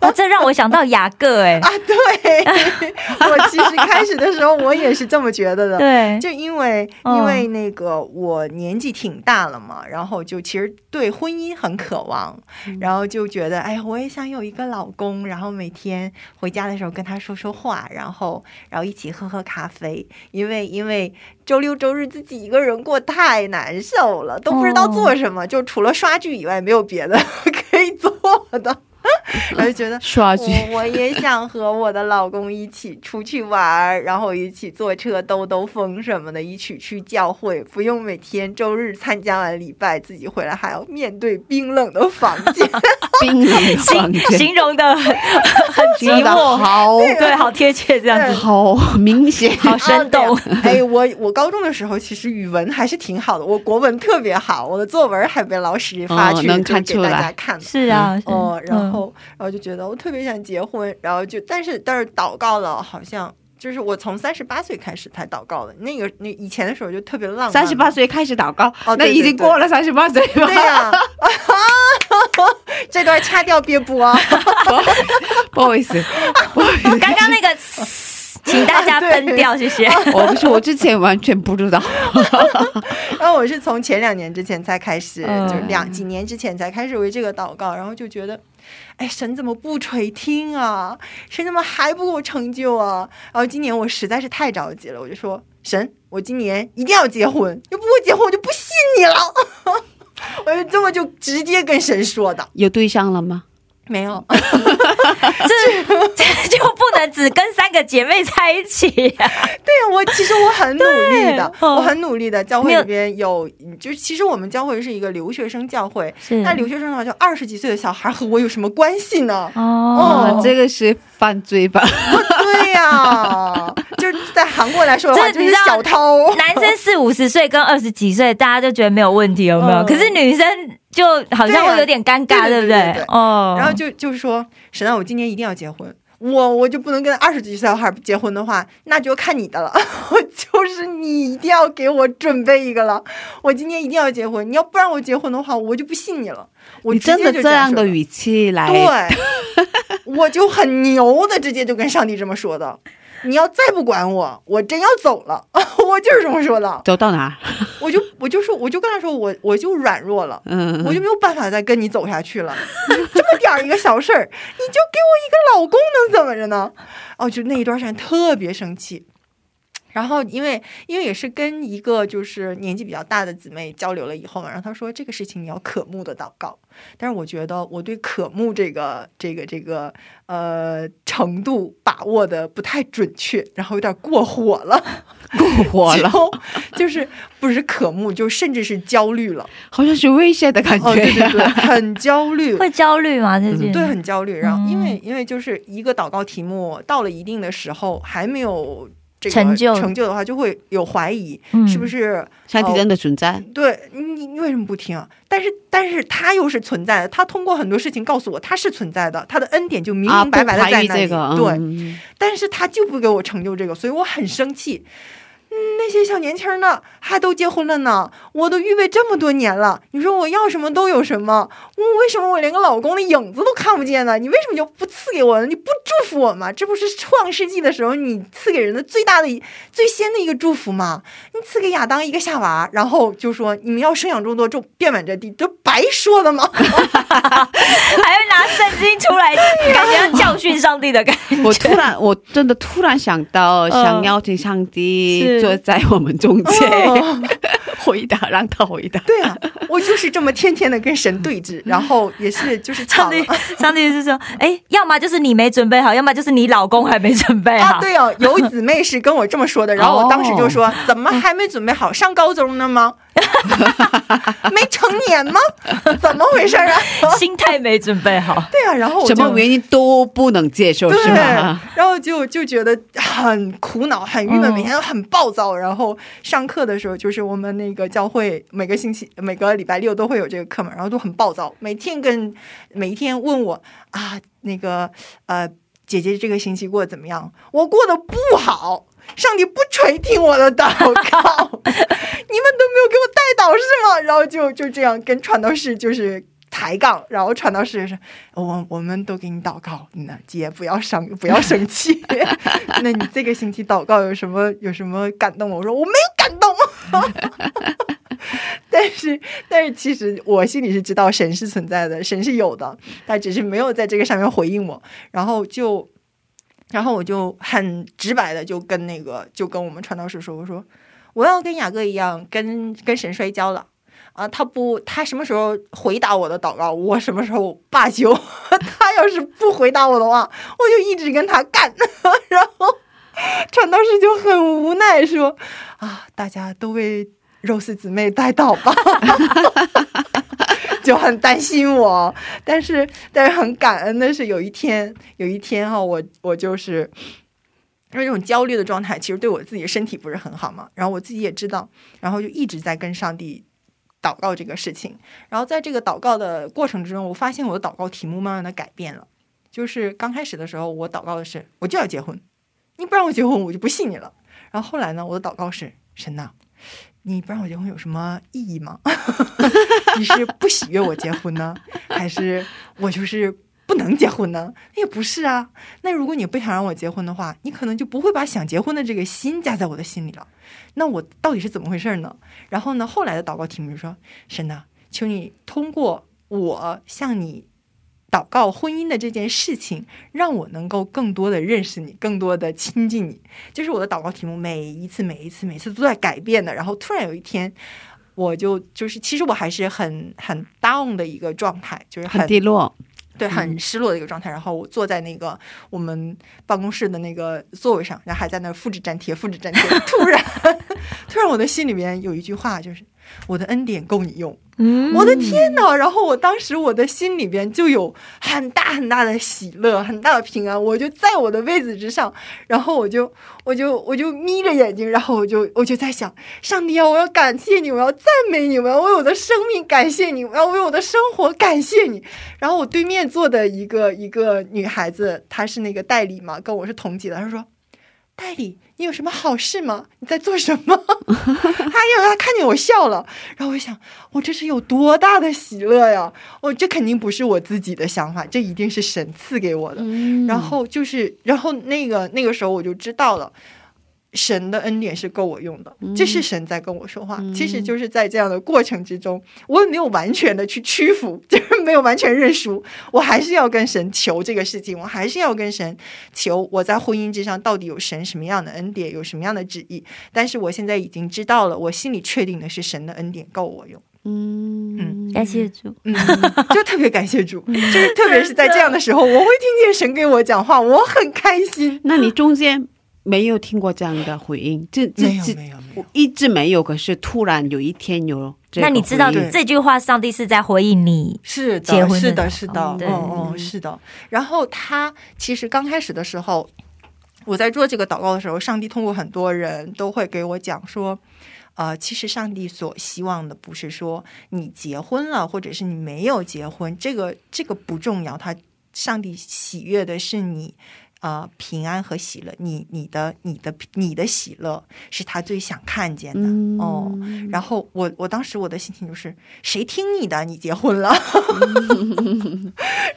Speaker 2: 哇，这让我想到雅各哎、
Speaker 5: 啊。对，我其实开始的时候我也是这么觉得的。
Speaker 2: 对，
Speaker 5: 就因为
Speaker 2: 嗯
Speaker 5: 因为那个我年纪挺大了嘛，然后就其实对婚姻很渴望，然后就觉得哎呀，我也想有一个老公，然后每天回家的时候跟他说说话，然后然后一起喝喝咖啡，因为因为周六周日自己一个人过太难受了，都不知道做什么，就除了刷剧以外没有别的 可以做的，然后就觉得
Speaker 1: 刷剧，
Speaker 5: 我我也想和我的老公一起出去玩儿，然后一起坐车兜兜风什么的，一起去教会，不用每天周日参加完礼拜，自己回来还要面对冰冷的房间。
Speaker 1: 冰冷的房
Speaker 2: 形
Speaker 1: 间，
Speaker 2: 形容的很很寂寞，
Speaker 1: 好。
Speaker 2: 对，好贴切这样子，
Speaker 1: 好明显，
Speaker 2: 好生动。
Speaker 5: 啊。哎，我我高中的时候其实语文还是挺好的，我国文特别好，我的作文还被老师发去，
Speaker 1: 哦能
Speaker 5: 就给大
Speaker 1: 看出来。
Speaker 5: 家看。
Speaker 2: 是啊，
Speaker 5: 哦，然
Speaker 2: 嗯
Speaker 5: 后，然后就觉得我特别想结婚，然后就，但是但是祷告了，好像就是我从三十八岁开始才祷告的，那个那以前的时候就特别浪漫。嘛，
Speaker 1: 三十八岁开始祷告，那已经
Speaker 5: 哦对。对对
Speaker 1: 过了三十八岁吗？
Speaker 5: 对呀、这段掐掉别播。啊！
Speaker 1: 不好意思，不好意思，
Speaker 2: 刚刚那个，请大家分掉，谢谢。
Speaker 1: 我不是我之前完全不知道，
Speaker 5: 然后我是从前两年之前才开始，
Speaker 2: 嗯
Speaker 5: 就是两几年之前才开始为这个祷告，然后就觉得，哎，神怎么不垂听啊？神怎么还不给我成就啊？然后今年我实在是太着急了，我就说，神，我今年一定要结婚，要不我结婚我就不信你了。我就这么就直接跟神说的，
Speaker 1: 有对象了吗？
Speaker 5: 没有，
Speaker 2: 这这就不能只跟三个姐妹在一起呀、
Speaker 5: 对我其实我很努力的，我很努力的。教会里边有，就是其实我们教会是一个留学生教会，
Speaker 2: 是
Speaker 5: 那留学生的话，就二十几岁的小孩和我有什么关系呢？
Speaker 2: 哦
Speaker 5: 哦
Speaker 1: 这个是犯罪吧？
Speaker 5: 对呀、就是在韩国来说的话，就是
Speaker 2: 这你知道
Speaker 5: 小偷。
Speaker 2: 男生四五十岁跟二十几岁，大家就觉得没有问题，有没有？
Speaker 5: 嗯
Speaker 2: 可是女生就好像会有点尴尬，
Speaker 5: 对
Speaker 2: 不
Speaker 5: 对然后就就是说，神啊，我今年一定要结婚。我我就不能跟二十几岁小孩结婚的话，那就看你的了。我就是你一定要给我准备一个了。我今年一定要结婚，你要不让我结婚的话，我就不信你了。我
Speaker 1: 你真的这样的语气来，
Speaker 5: 对，我就很牛的，直接就跟上帝这么说的。你要再不管我，我真要走了。我就是这么说的。
Speaker 1: 走到哪儿？
Speaker 5: 我就我就说，我就跟他说，我我就软弱了。
Speaker 1: 嗯，
Speaker 5: 我就没有办法再跟你走下去了。这么点儿一个小事儿，你就给我一个老公，能怎么着呢？哦，就那一段时间特别生气。然后，因为因为也是跟一个就是年纪比较大的姊妹交流了以后嘛，然后她说这个事情你要渴慕的祷告。但是我觉得我对渴慕这个这个这个呃程度把握的不太准确，然后有点过火了，
Speaker 1: 过火了，
Speaker 5: 就就是不是渴慕，就甚至是焦虑了。
Speaker 1: 好像是威胁的感觉。
Speaker 5: 哦，对对对，很焦虑，
Speaker 2: 会焦虑吗？这件
Speaker 5: 对，很焦虑。然后因为、
Speaker 2: 嗯
Speaker 5: 因为就是一个祷告题目到了一定的时候还没有这个
Speaker 2: 成就
Speaker 5: 成就的话，就会有怀疑，
Speaker 2: 嗯
Speaker 5: 是不是？
Speaker 1: 上帝真的存在，
Speaker 5: 对你，你为什么不听啊？但是，但是他又是存在的，他通过很多事情告诉我他是存在的，他的恩典就明
Speaker 1: 啊，
Speaker 5: 明白白的在那里。
Speaker 1: 疑这个，
Speaker 5: 对，
Speaker 1: 嗯
Speaker 5: 但是他就不给我成就这个，所以我很生气。嗯，那些小年轻儿呢，还都结婚了呢，我都预备这么多年了，你说我要什么都有什么，我为什么我连个老公的影子都看不见呢？你为什么就不赐给我呢？你不祝福我吗？这不是创世纪的时候你赐给人的最大的一、最先的一个祝福吗？你赐给亚当一个夏娃，然后就说你们要生养众多，就遍满这地，都白说的吗？
Speaker 2: 还要拿圣经出来，感觉要教训上帝的感觉。
Speaker 1: 我突然，我真的突然想到，
Speaker 2: 嗯
Speaker 1: 想邀请上帝
Speaker 2: 是
Speaker 1: 坐在我们中间，
Speaker 5: 哦
Speaker 1: 回答，让他回答。
Speaker 5: 对啊，我就是这么天天的跟神对峙，然后也是就是
Speaker 2: 上帝，上帝是说，哎，要么就是你没准备好，要么就是你老公还没准备好。
Speaker 5: 啊，对哦，有姊妹是跟我这么说的，然后我当时就说：“怎么还没准备好？上高中呢吗？没成年吗？怎么回事啊？”
Speaker 2: 心态没准备好。
Speaker 5: 对啊，然后
Speaker 1: 什么原因都不能接受，
Speaker 5: 对
Speaker 1: 是吗？，
Speaker 5: 然后就就觉得很苦恼、很郁闷，
Speaker 2: 嗯
Speaker 5: 每天都很暴躁。然后上课的时候，就是我们那个教会每个星期、每个礼拜六都会有这个课嘛，然后都很暴躁，每天跟每一天问我啊，那个呃，姐姐这个星期过得怎么样？我过得不好。上帝不垂听我的祷告，你们都没有给我带导是吗？然后就就这样跟传道士就是抬杠，然后传道士是，我我们都给你祷告，那姐不要伤，不要生气。那你这个星期祷告有什么有什么感动吗？我说我没有感动。但是，但是，其实我心里是知道神是存在的，神是有的，他只是没有在这个上面回应我。然后就，然后我就很直白的就跟那个就跟我们传道士说，我说我要跟雅各一样跟跟神摔跤了啊！他不，他什么时候回答我的祷告，我什么时候罢休。他要是不回答我的话，我就一直跟他干。然后传道士就很无奈说啊，大家都为。肉丝姊妹带祷吧，就很担心我，但是但是很感恩的是，有一天有一天哈，我我就是因为这种焦虑的状态，其实对我自己身体不是很好嘛，然后我自己也知道，然后就一直在跟上帝祷告这个事情，然后在这个祷告的过程之中，我发现我的祷告题目慢慢的改变了，就是刚开始的时候，我祷告的是我就要结婚，你不让我结婚，我就不信你了，然后后来呢，我的祷告是神呐。你不让我结婚有什么意义吗？你是不喜悦我结婚呢，还是我就是不能结婚呢？也不是啊。那如果你不想让我结婚的话，你可能就不会把想结婚的这个心加在我的心里了。那我到底是怎么回事呢？然后呢，后来的祷告题目就说：神呐，求你通过我向你。祷告婚姻的这件事情，让我能够更多的认识你，更多的亲近你，就是我的祷告题目。每一次，每一次，每次都在改变的。然后突然有一天，我就就是，其实我还是很很 down 的一个状态，就是
Speaker 1: 很低落，
Speaker 5: 对，很失落的一个状态。然后我坐在那个我们办公室的那个座位上，然后还在那复制粘贴，复制粘贴。突然，突然我的心里面有一句话，就是我的恩典够你用。我的天呐！然后我当时我的心里边就有很大很大的喜乐，很大的平安。我就在我的位子之上，然后我就我就我就眯着眼睛，然后我就我就在想，上帝啊，我要感谢你，我要赞美你，我要为我的生命感谢你，我要为我的生活感谢你。然后我对面坐的一个一个女孩子，她是那个代理嘛，跟我是同级的，她说。代理，你有什么好事吗？你在做什么？他因为他看见我笑了，然后我想，我这是有多大的喜乐呀！我这肯定不是我自己的想法，这一定是神赐给我的。然后就是，然后那个那个时候我就知道了。神的恩典是够我用的，这是神在跟我说话。其实就是在这样的过程之中，我也没有完全的去屈服，就 是没有完全认输，我还是要跟神求这个事情，我还是要跟神求我在婚姻之上到底有神什么样的恩典，有什么样的旨意。但是我现在已经知道了，我心里确定的是神的恩典够我用。
Speaker 2: 嗯嗯，感谢主，
Speaker 5: 嗯，就特别感谢主，就是特别是在这样的时候，我会听见神给我讲话，我很开心。
Speaker 1: 那你中间？没有听过这样的回应，这这这
Speaker 5: 没有没有，
Speaker 1: 一直没有。可是突然有一天有，
Speaker 2: 那你知道这句话，上帝是在回应你
Speaker 5: 是
Speaker 2: 结婚
Speaker 5: 是的，是的，哦嗯，是的。然后他其实刚开始的时候，我在做这个祷告的时候，上帝通过很多人都会给我讲说，呃，其实上帝所希望的不是说你结婚了，或者是你没有结婚，这个这个不重要，他上帝喜悦的是你。啊，平安和喜乐，你你的你的你的喜乐是他最想看见的哦。然后我我当时我的心情就是，谁听你的？你结婚了，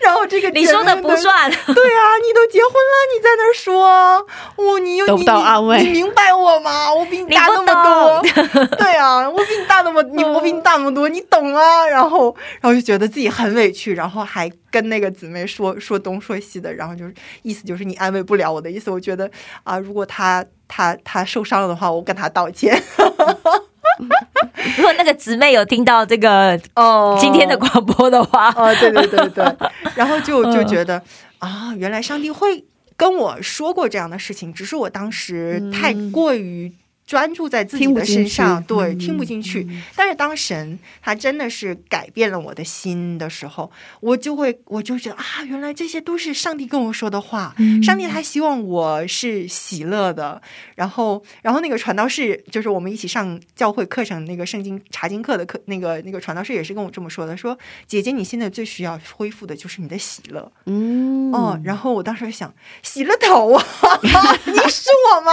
Speaker 5: 然后这个
Speaker 2: 你说的不算。对
Speaker 5: 啊，你都结婚了，你在那儿说，我你又
Speaker 1: 得不到安慰，
Speaker 5: 你明白我吗？我比你大那么多。对啊，我比你大那么你我比你大那么多，你懂啊？然后然后就觉得自己很委屈，然后还。跟那个姊妹说说东说西的，然后就是意思就是你安慰不了我的意思。我觉得啊，如果他他他受伤了的话，我跟他道歉。
Speaker 2: 如果那个姊妹有听到这个哦今天的广播的话，
Speaker 5: 哦对对对对，然后就就觉得啊，原来上帝会跟我说过这样的事情，只是我当时太过于。专注在自己的身上，对，听不进去。但是当神他真的是改变了我的心的时候，我就会，我就觉得啊，原来这些都是上帝跟我说的话。上帝他希望我是喜乐的。然后，然后那个传道士，就是我们一起上教会课程那个圣经查经课的课，那个那个传道士也是跟我这么说的，说姐姐你现在最需要恢复的就是你的喜乐。嗯，哦，然后我当时想，喜了头啊，你是我吗？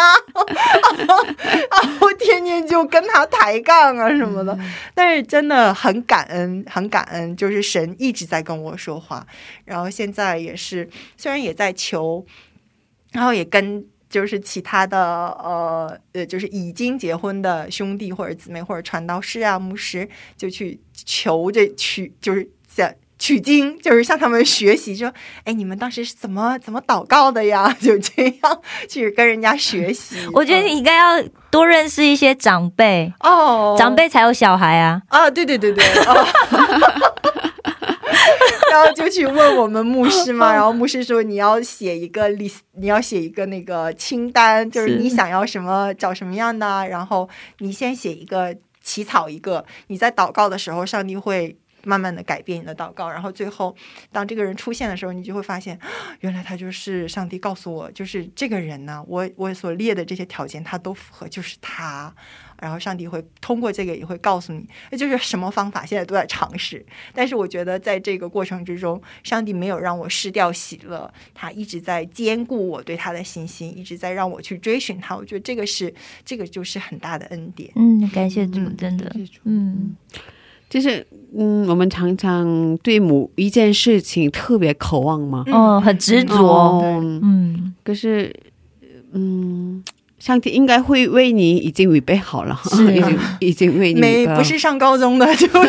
Speaker 5: 我天天就跟他抬杠啊什么的。但是真的很感恩，很感恩，就是神一直在跟我说话，然后现在也是，虽然也在求，然后也跟。就是其他的呃呃，就是已经结婚的兄弟或者姊妹或者传道士啊、牧师，就去求这去，就是想取经，就是向他们学习，说，哎，你们当时是怎么怎么祷告的呀？就这样去跟人家学习。
Speaker 2: 我觉得你应该要多认识一些长辈，
Speaker 5: 哦，
Speaker 2: 长辈才有小孩啊。
Speaker 5: 啊，对对对对。哦 然后就去问我们牧师嘛，然后牧师说你要写一个 list，你要写一个那个清单，就是你想要什么，找什么样的，然后你先写一个起草一个，你在祷告的时候，上帝会慢慢的改变你的祷告，然后最后当这个人出现的时候，你就会发现，原来他就是上帝告诉我，就是这个人呢，我我所列的这些条件他都符合，就是他。然后上帝会通过这个也会告诉你，那就是什么方法，现在都在尝试。但是我觉得在这个过程之中，上帝没有让我失掉喜乐，他一直在兼顾我对他的信心，一直在让我去追寻他。我觉得这个是这个就是很大的恩典。
Speaker 2: 嗯，感谢主，
Speaker 5: 嗯
Speaker 2: 真的嗯，
Speaker 1: 就是嗯，我们常常对某一件事情特别渴望嘛，
Speaker 5: 嗯。
Speaker 2: 哦，很执着，
Speaker 1: 哦
Speaker 2: 嗯，
Speaker 1: 可是嗯。上帝应该会为你已经预备好了，
Speaker 2: 是。啊
Speaker 1: 已经已经为你
Speaker 5: 没
Speaker 1: 预备好
Speaker 5: 不是上高中的就行了。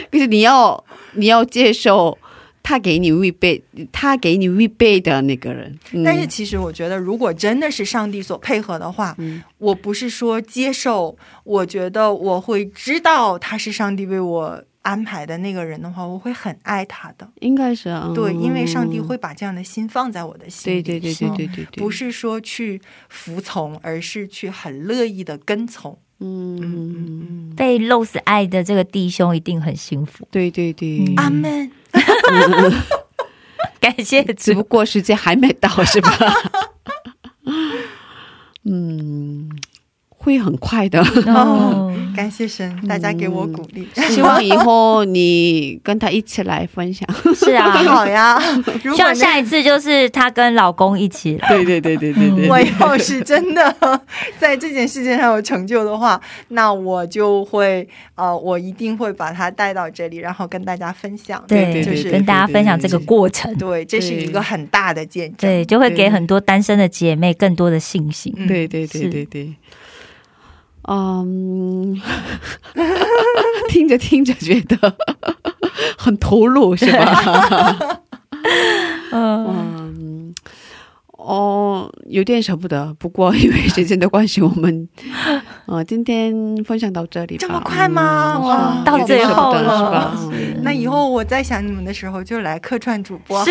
Speaker 1: 可是你要你要接受他给你预备，他给你预备的那个人。嗯、
Speaker 5: 但是其实我觉得，如果真的是上帝所配合的话，
Speaker 1: 嗯。
Speaker 5: 我不是说接受，我觉得我会知道他是上帝为我安排的那个人的话，我会很爱他的。
Speaker 1: 应该是、啊、
Speaker 5: 对，因为上帝会把这样的心放在我的心里，
Speaker 1: 对对对对对对对，
Speaker 5: 不是说去服从，而是去很乐意的跟从。
Speaker 1: 嗯嗯嗯，
Speaker 5: 嗯，
Speaker 2: 被 Rose 爱的这个弟兄一定很幸福，
Speaker 1: 对对对，
Speaker 2: 嗯。
Speaker 5: 阿门。
Speaker 2: 感谢
Speaker 1: 只不，过时间还没到，是吧？嗯，会很快的。
Speaker 2: 哦，
Speaker 5: 感谢神，大家给我鼓励。
Speaker 1: 希望以后你跟他一起来分享。
Speaker 2: 是啊，
Speaker 5: 好呀，如
Speaker 2: 希望下一次就是她跟老公一起来，
Speaker 1: 对对对对对对
Speaker 5: 我要是真的在这件事情上有成就的话，那我就会呃，我一定会把他带到这里，然后跟大家分享。
Speaker 2: 对
Speaker 1: 对对
Speaker 5: 就是
Speaker 2: 跟大家分享这个过程，
Speaker 5: 对，这是一个很大的见证。
Speaker 2: 对，就会给很多单身的姐妹更多的信心。
Speaker 5: 嗯
Speaker 1: 对对对
Speaker 2: 是
Speaker 1: 对对。嗯，听着听着觉得很投入，是吧？
Speaker 2: 嗯，
Speaker 1: 嗯，哦，有点舍不得。不过因为时间的关系，我们 呃今天分享到这里吧。
Speaker 5: 这么快吗
Speaker 1: 嗯
Speaker 5: 哇
Speaker 2: 到最后
Speaker 1: 有点舍不得
Speaker 2: 了
Speaker 1: 是吧？嗯
Speaker 5: 那以后我在想你们的时候，就来客串主播。
Speaker 2: 是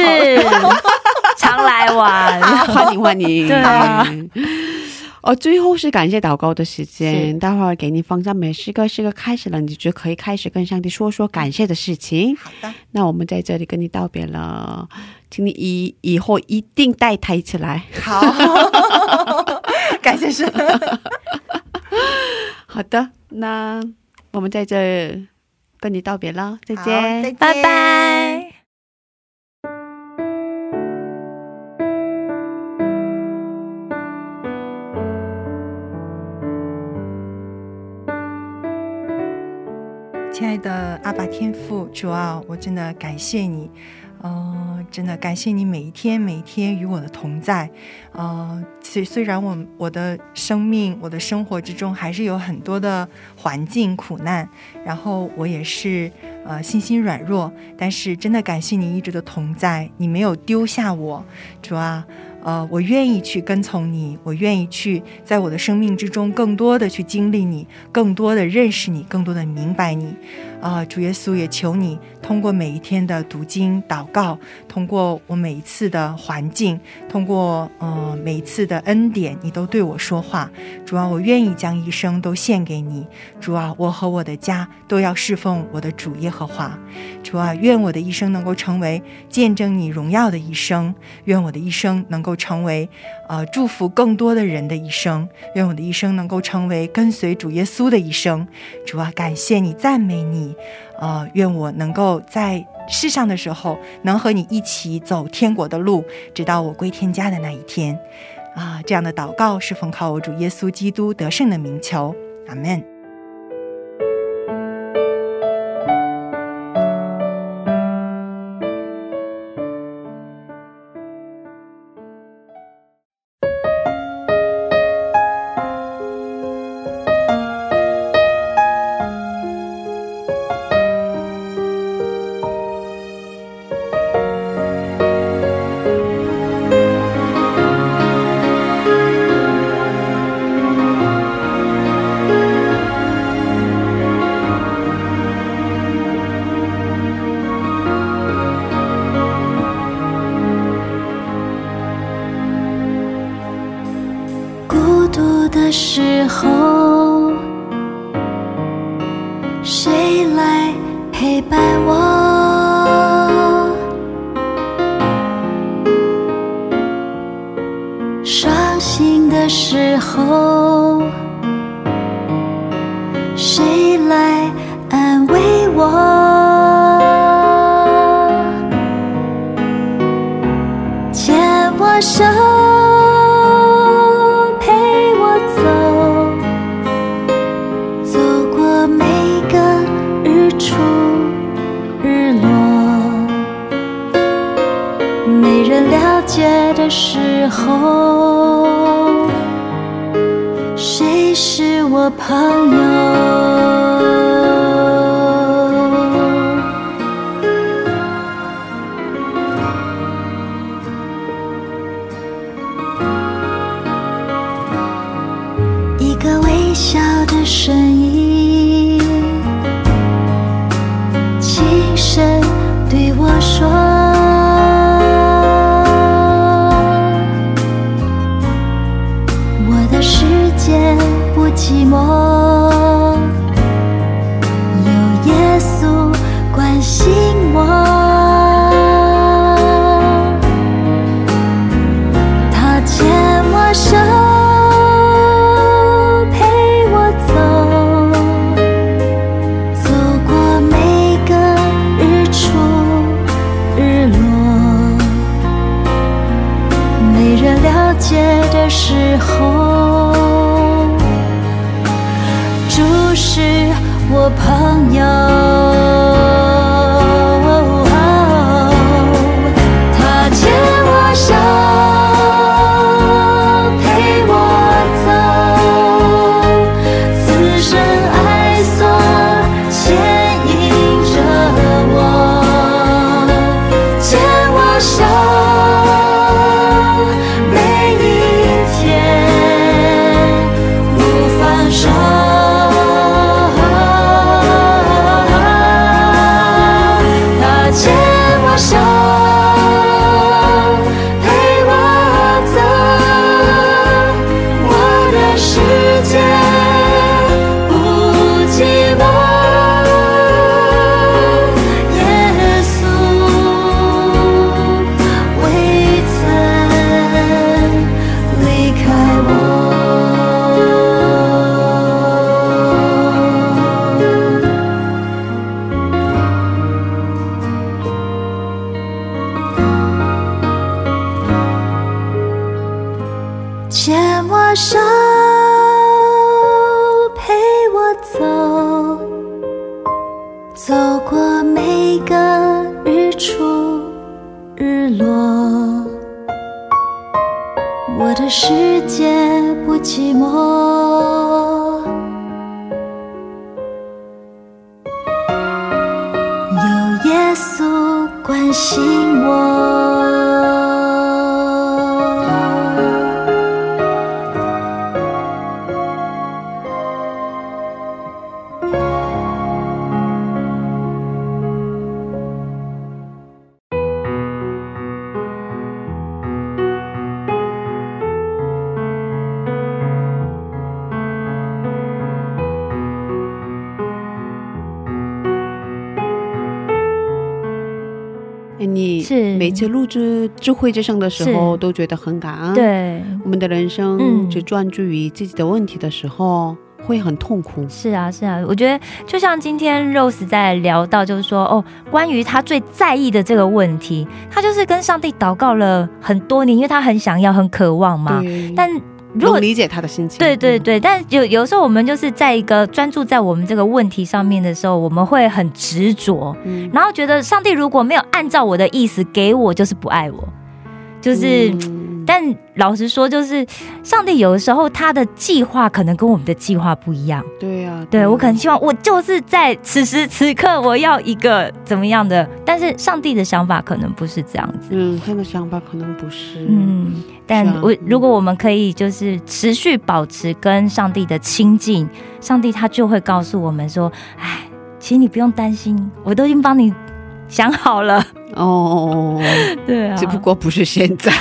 Speaker 2: 常来玩，
Speaker 1: 欢迎欢迎。
Speaker 2: 对
Speaker 1: 哦，最后是感谢祷告的时间，待会儿给你放赞美诗歌，诗歌开始了，你就可以开始跟上帝说说感谢的事情。
Speaker 5: 好的，
Speaker 1: 那我们在这里跟你道别了，请你以以后一定带他一起来。
Speaker 5: 好，感谢神。
Speaker 1: 好的，那我们在这跟你道别了，再
Speaker 5: 好
Speaker 1: 见，
Speaker 5: 再见
Speaker 2: 拜拜。
Speaker 5: 亲爱的阿爸天父，主啊，我真的感谢你，呃，真的感谢你每一天每一天与我的同在，呃，虽虽然我我的生命我的生活之中还是有很多的环境苦难，然后我也是呃信心软弱，但是真的感谢你一直的同在，你没有丢下我，主啊。呃，我愿意去跟从你，我愿意去在我的生命之中更多的去经历你，更多的认识你，更多的明白你。啊、主耶稣也求你通过每一天的读经祷告，通过我每一次的环境，通过呃每一次的恩典，你都对我说话。主啊，我愿意将一生都献给你。主啊，我和我的家都要侍奉我的主耶和华。主啊，愿我的一生能够成为见证你荣耀的一生，愿我的一生能够成为呃，祝福更多的人的一生。愿我的一生能够成为跟随主耶稣的一生。主啊，感谢你赞美你。呃，愿我能够在世上的时候能和你一起走天国的路，直到我归天家的那一天。啊，这样的祷告是奉靠我主耶稣基督得胜的名求。阿门。
Speaker 6: 了解的时候注视我朋友。
Speaker 1: 你
Speaker 2: 是
Speaker 1: 每次录制智慧之声的时候都觉得很感恩。
Speaker 2: 对，
Speaker 1: 我们的人生只专注于自己的问题的时候。会很痛苦。
Speaker 2: 是啊，是啊，我觉得就像今天 Rose 在聊到，就是说哦，关于他最在意的这个问题，他就是跟上帝祷告了很多年，因为他很想要、很渴望嘛。但如果
Speaker 1: 能理解他的心情。嗯，
Speaker 2: 对对对，但有有时候我们就是在一个专注在我们这个问题上面的时候，我们会很执着，
Speaker 1: 嗯
Speaker 2: 然后觉得上帝如果没有按照我的意思给我，就是不爱我，就是。
Speaker 1: 嗯
Speaker 2: 但老实说，就是上帝有的时候他的计划可能跟我们的计划不一样。
Speaker 1: 对呀、啊，
Speaker 2: 对我可能希望我就是在此时此刻我要一个怎么样的，但是上帝的想法可能不是这样子。
Speaker 1: 嗯，他的想法可能不是。
Speaker 2: 嗯，但我如果我们可以就是持续保持跟上帝的亲近，上帝他就会告诉我们说：“哎，其实你不用担心，我都已经帮你想好了。
Speaker 1: 哦，”
Speaker 2: 对啊
Speaker 1: 只不过不是现在。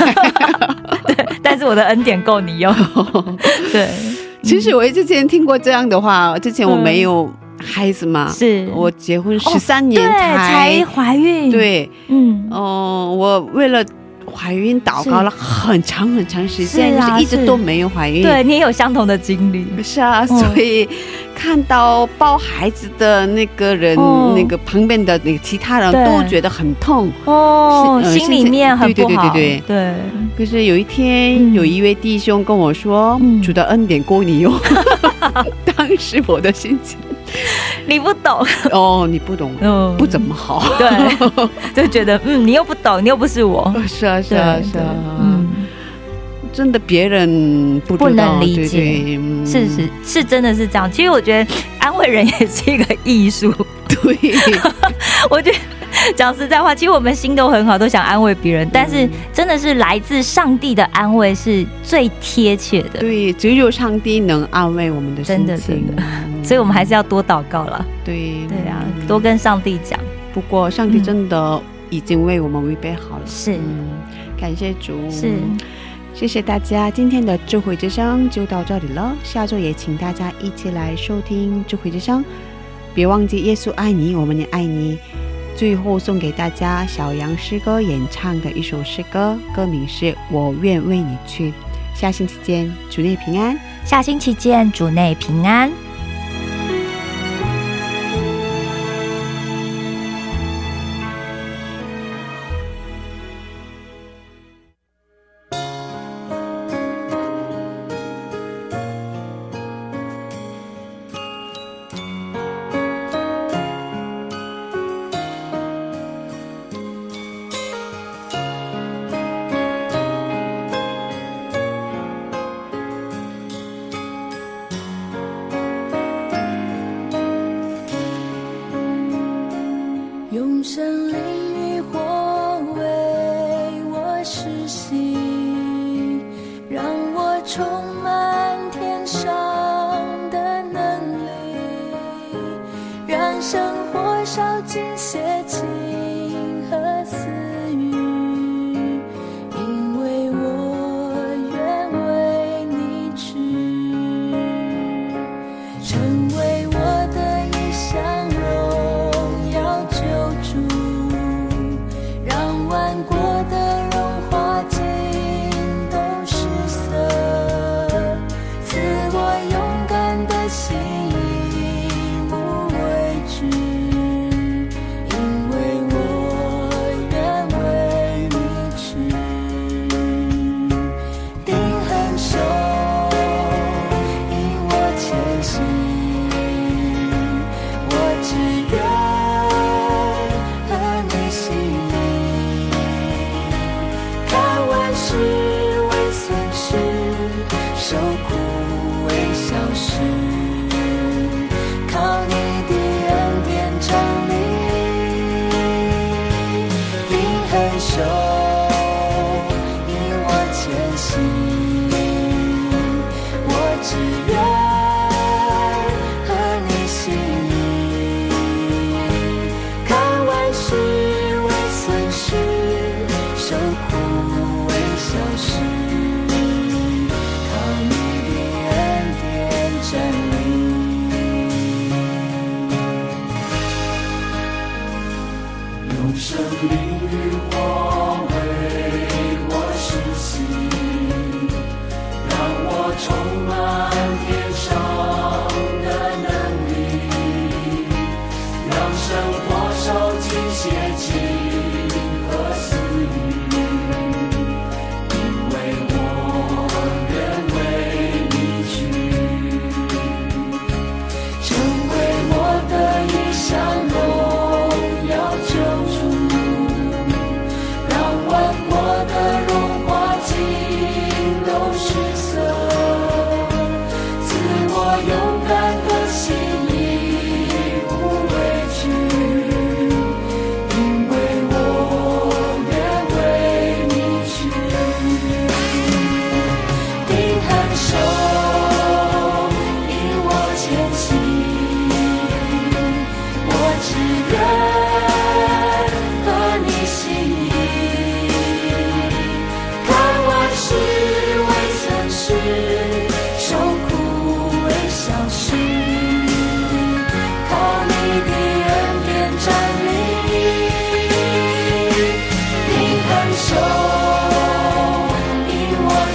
Speaker 2: 对但是我的恩典够你用。对，
Speaker 1: 其实我之前听过这样的话，之前我没有孩子嘛，
Speaker 2: 是
Speaker 1: 我结婚
Speaker 2: 哦
Speaker 1: 十三年
Speaker 2: 对
Speaker 1: 才、
Speaker 2: 才怀孕。，
Speaker 1: 对，
Speaker 2: 嗯，
Speaker 1: 哦、我为了怀孕祷告了很长很长时间，
Speaker 2: 是啊
Speaker 1: 是一直都没有怀孕。
Speaker 2: 对你也有相同的经历。
Speaker 1: 是啊，所以看到抱孩子的那个人，
Speaker 2: 哦。
Speaker 1: 那个旁边的那个其他人都觉得很痛。
Speaker 2: 哦，
Speaker 1: 呃
Speaker 2: 心里面很不好。
Speaker 1: 对对对
Speaker 2: 对
Speaker 1: 可是有一天，
Speaker 2: 嗯。
Speaker 1: 有一位弟兄跟我说：“
Speaker 2: 嗯
Speaker 1: 主的恩典够你用。”当时我的心情，
Speaker 2: 你不懂，
Speaker 1: 哦，你不懂，
Speaker 2: 嗯。
Speaker 1: 不怎么好。
Speaker 2: 对，就觉得嗯，你又不懂，你又不是我。
Speaker 1: 是啊，是啊，是啊，
Speaker 2: 嗯，
Speaker 1: 真的别人不
Speaker 2: 不能理
Speaker 1: 对
Speaker 2: 解。
Speaker 1: 对嗯
Speaker 2: 是是是，真的是这样。其实我觉得安慰人也是一个艺术。
Speaker 1: 对，
Speaker 2: 我觉得讲实在话，其实我们心都很好，都想安慰别人，但是真的是来自上帝的安慰是最贴切的。
Speaker 1: 对，只有上帝能安慰我们的心
Speaker 2: 真的
Speaker 1: 情
Speaker 2: 真的。
Speaker 1: 嗯。
Speaker 2: 所以我们还是要多祷告了。
Speaker 1: 对。
Speaker 2: 对啊，
Speaker 1: 嗯
Speaker 2: 多跟上帝讲。
Speaker 1: 不过上帝
Speaker 2: 嗯。
Speaker 1: 真的已经为我们预备好了，
Speaker 2: 是。
Speaker 1: 嗯，感谢主，
Speaker 2: 是，
Speaker 1: 谢谢大家，今天的智慧之声就到这里了。下周也请大家一起来收听智慧之声，别忘记耶稣爱你，我们也爱你。最后送给大家小杨诗歌演唱的一首诗歌，歌名是《我愿为你去》。下星期见，主内平安。
Speaker 2: 下星期见，主内平安。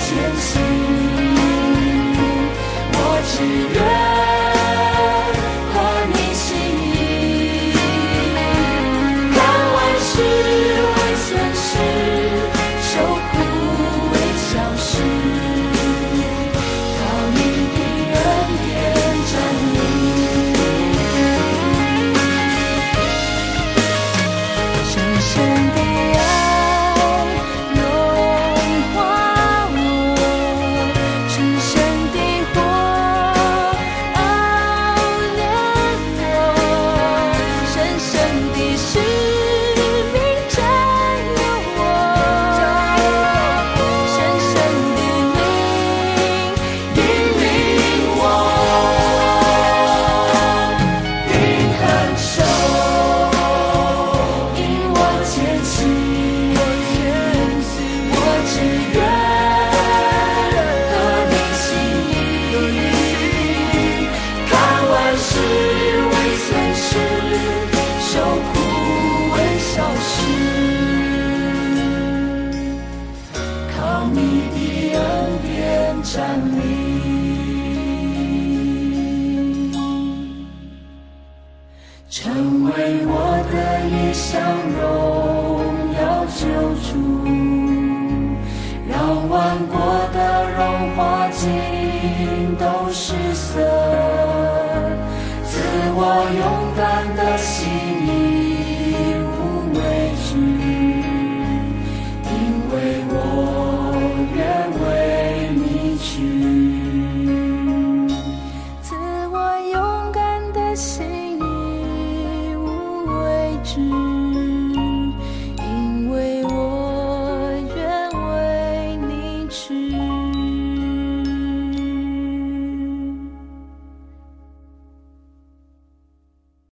Speaker 6: 前行，我只愿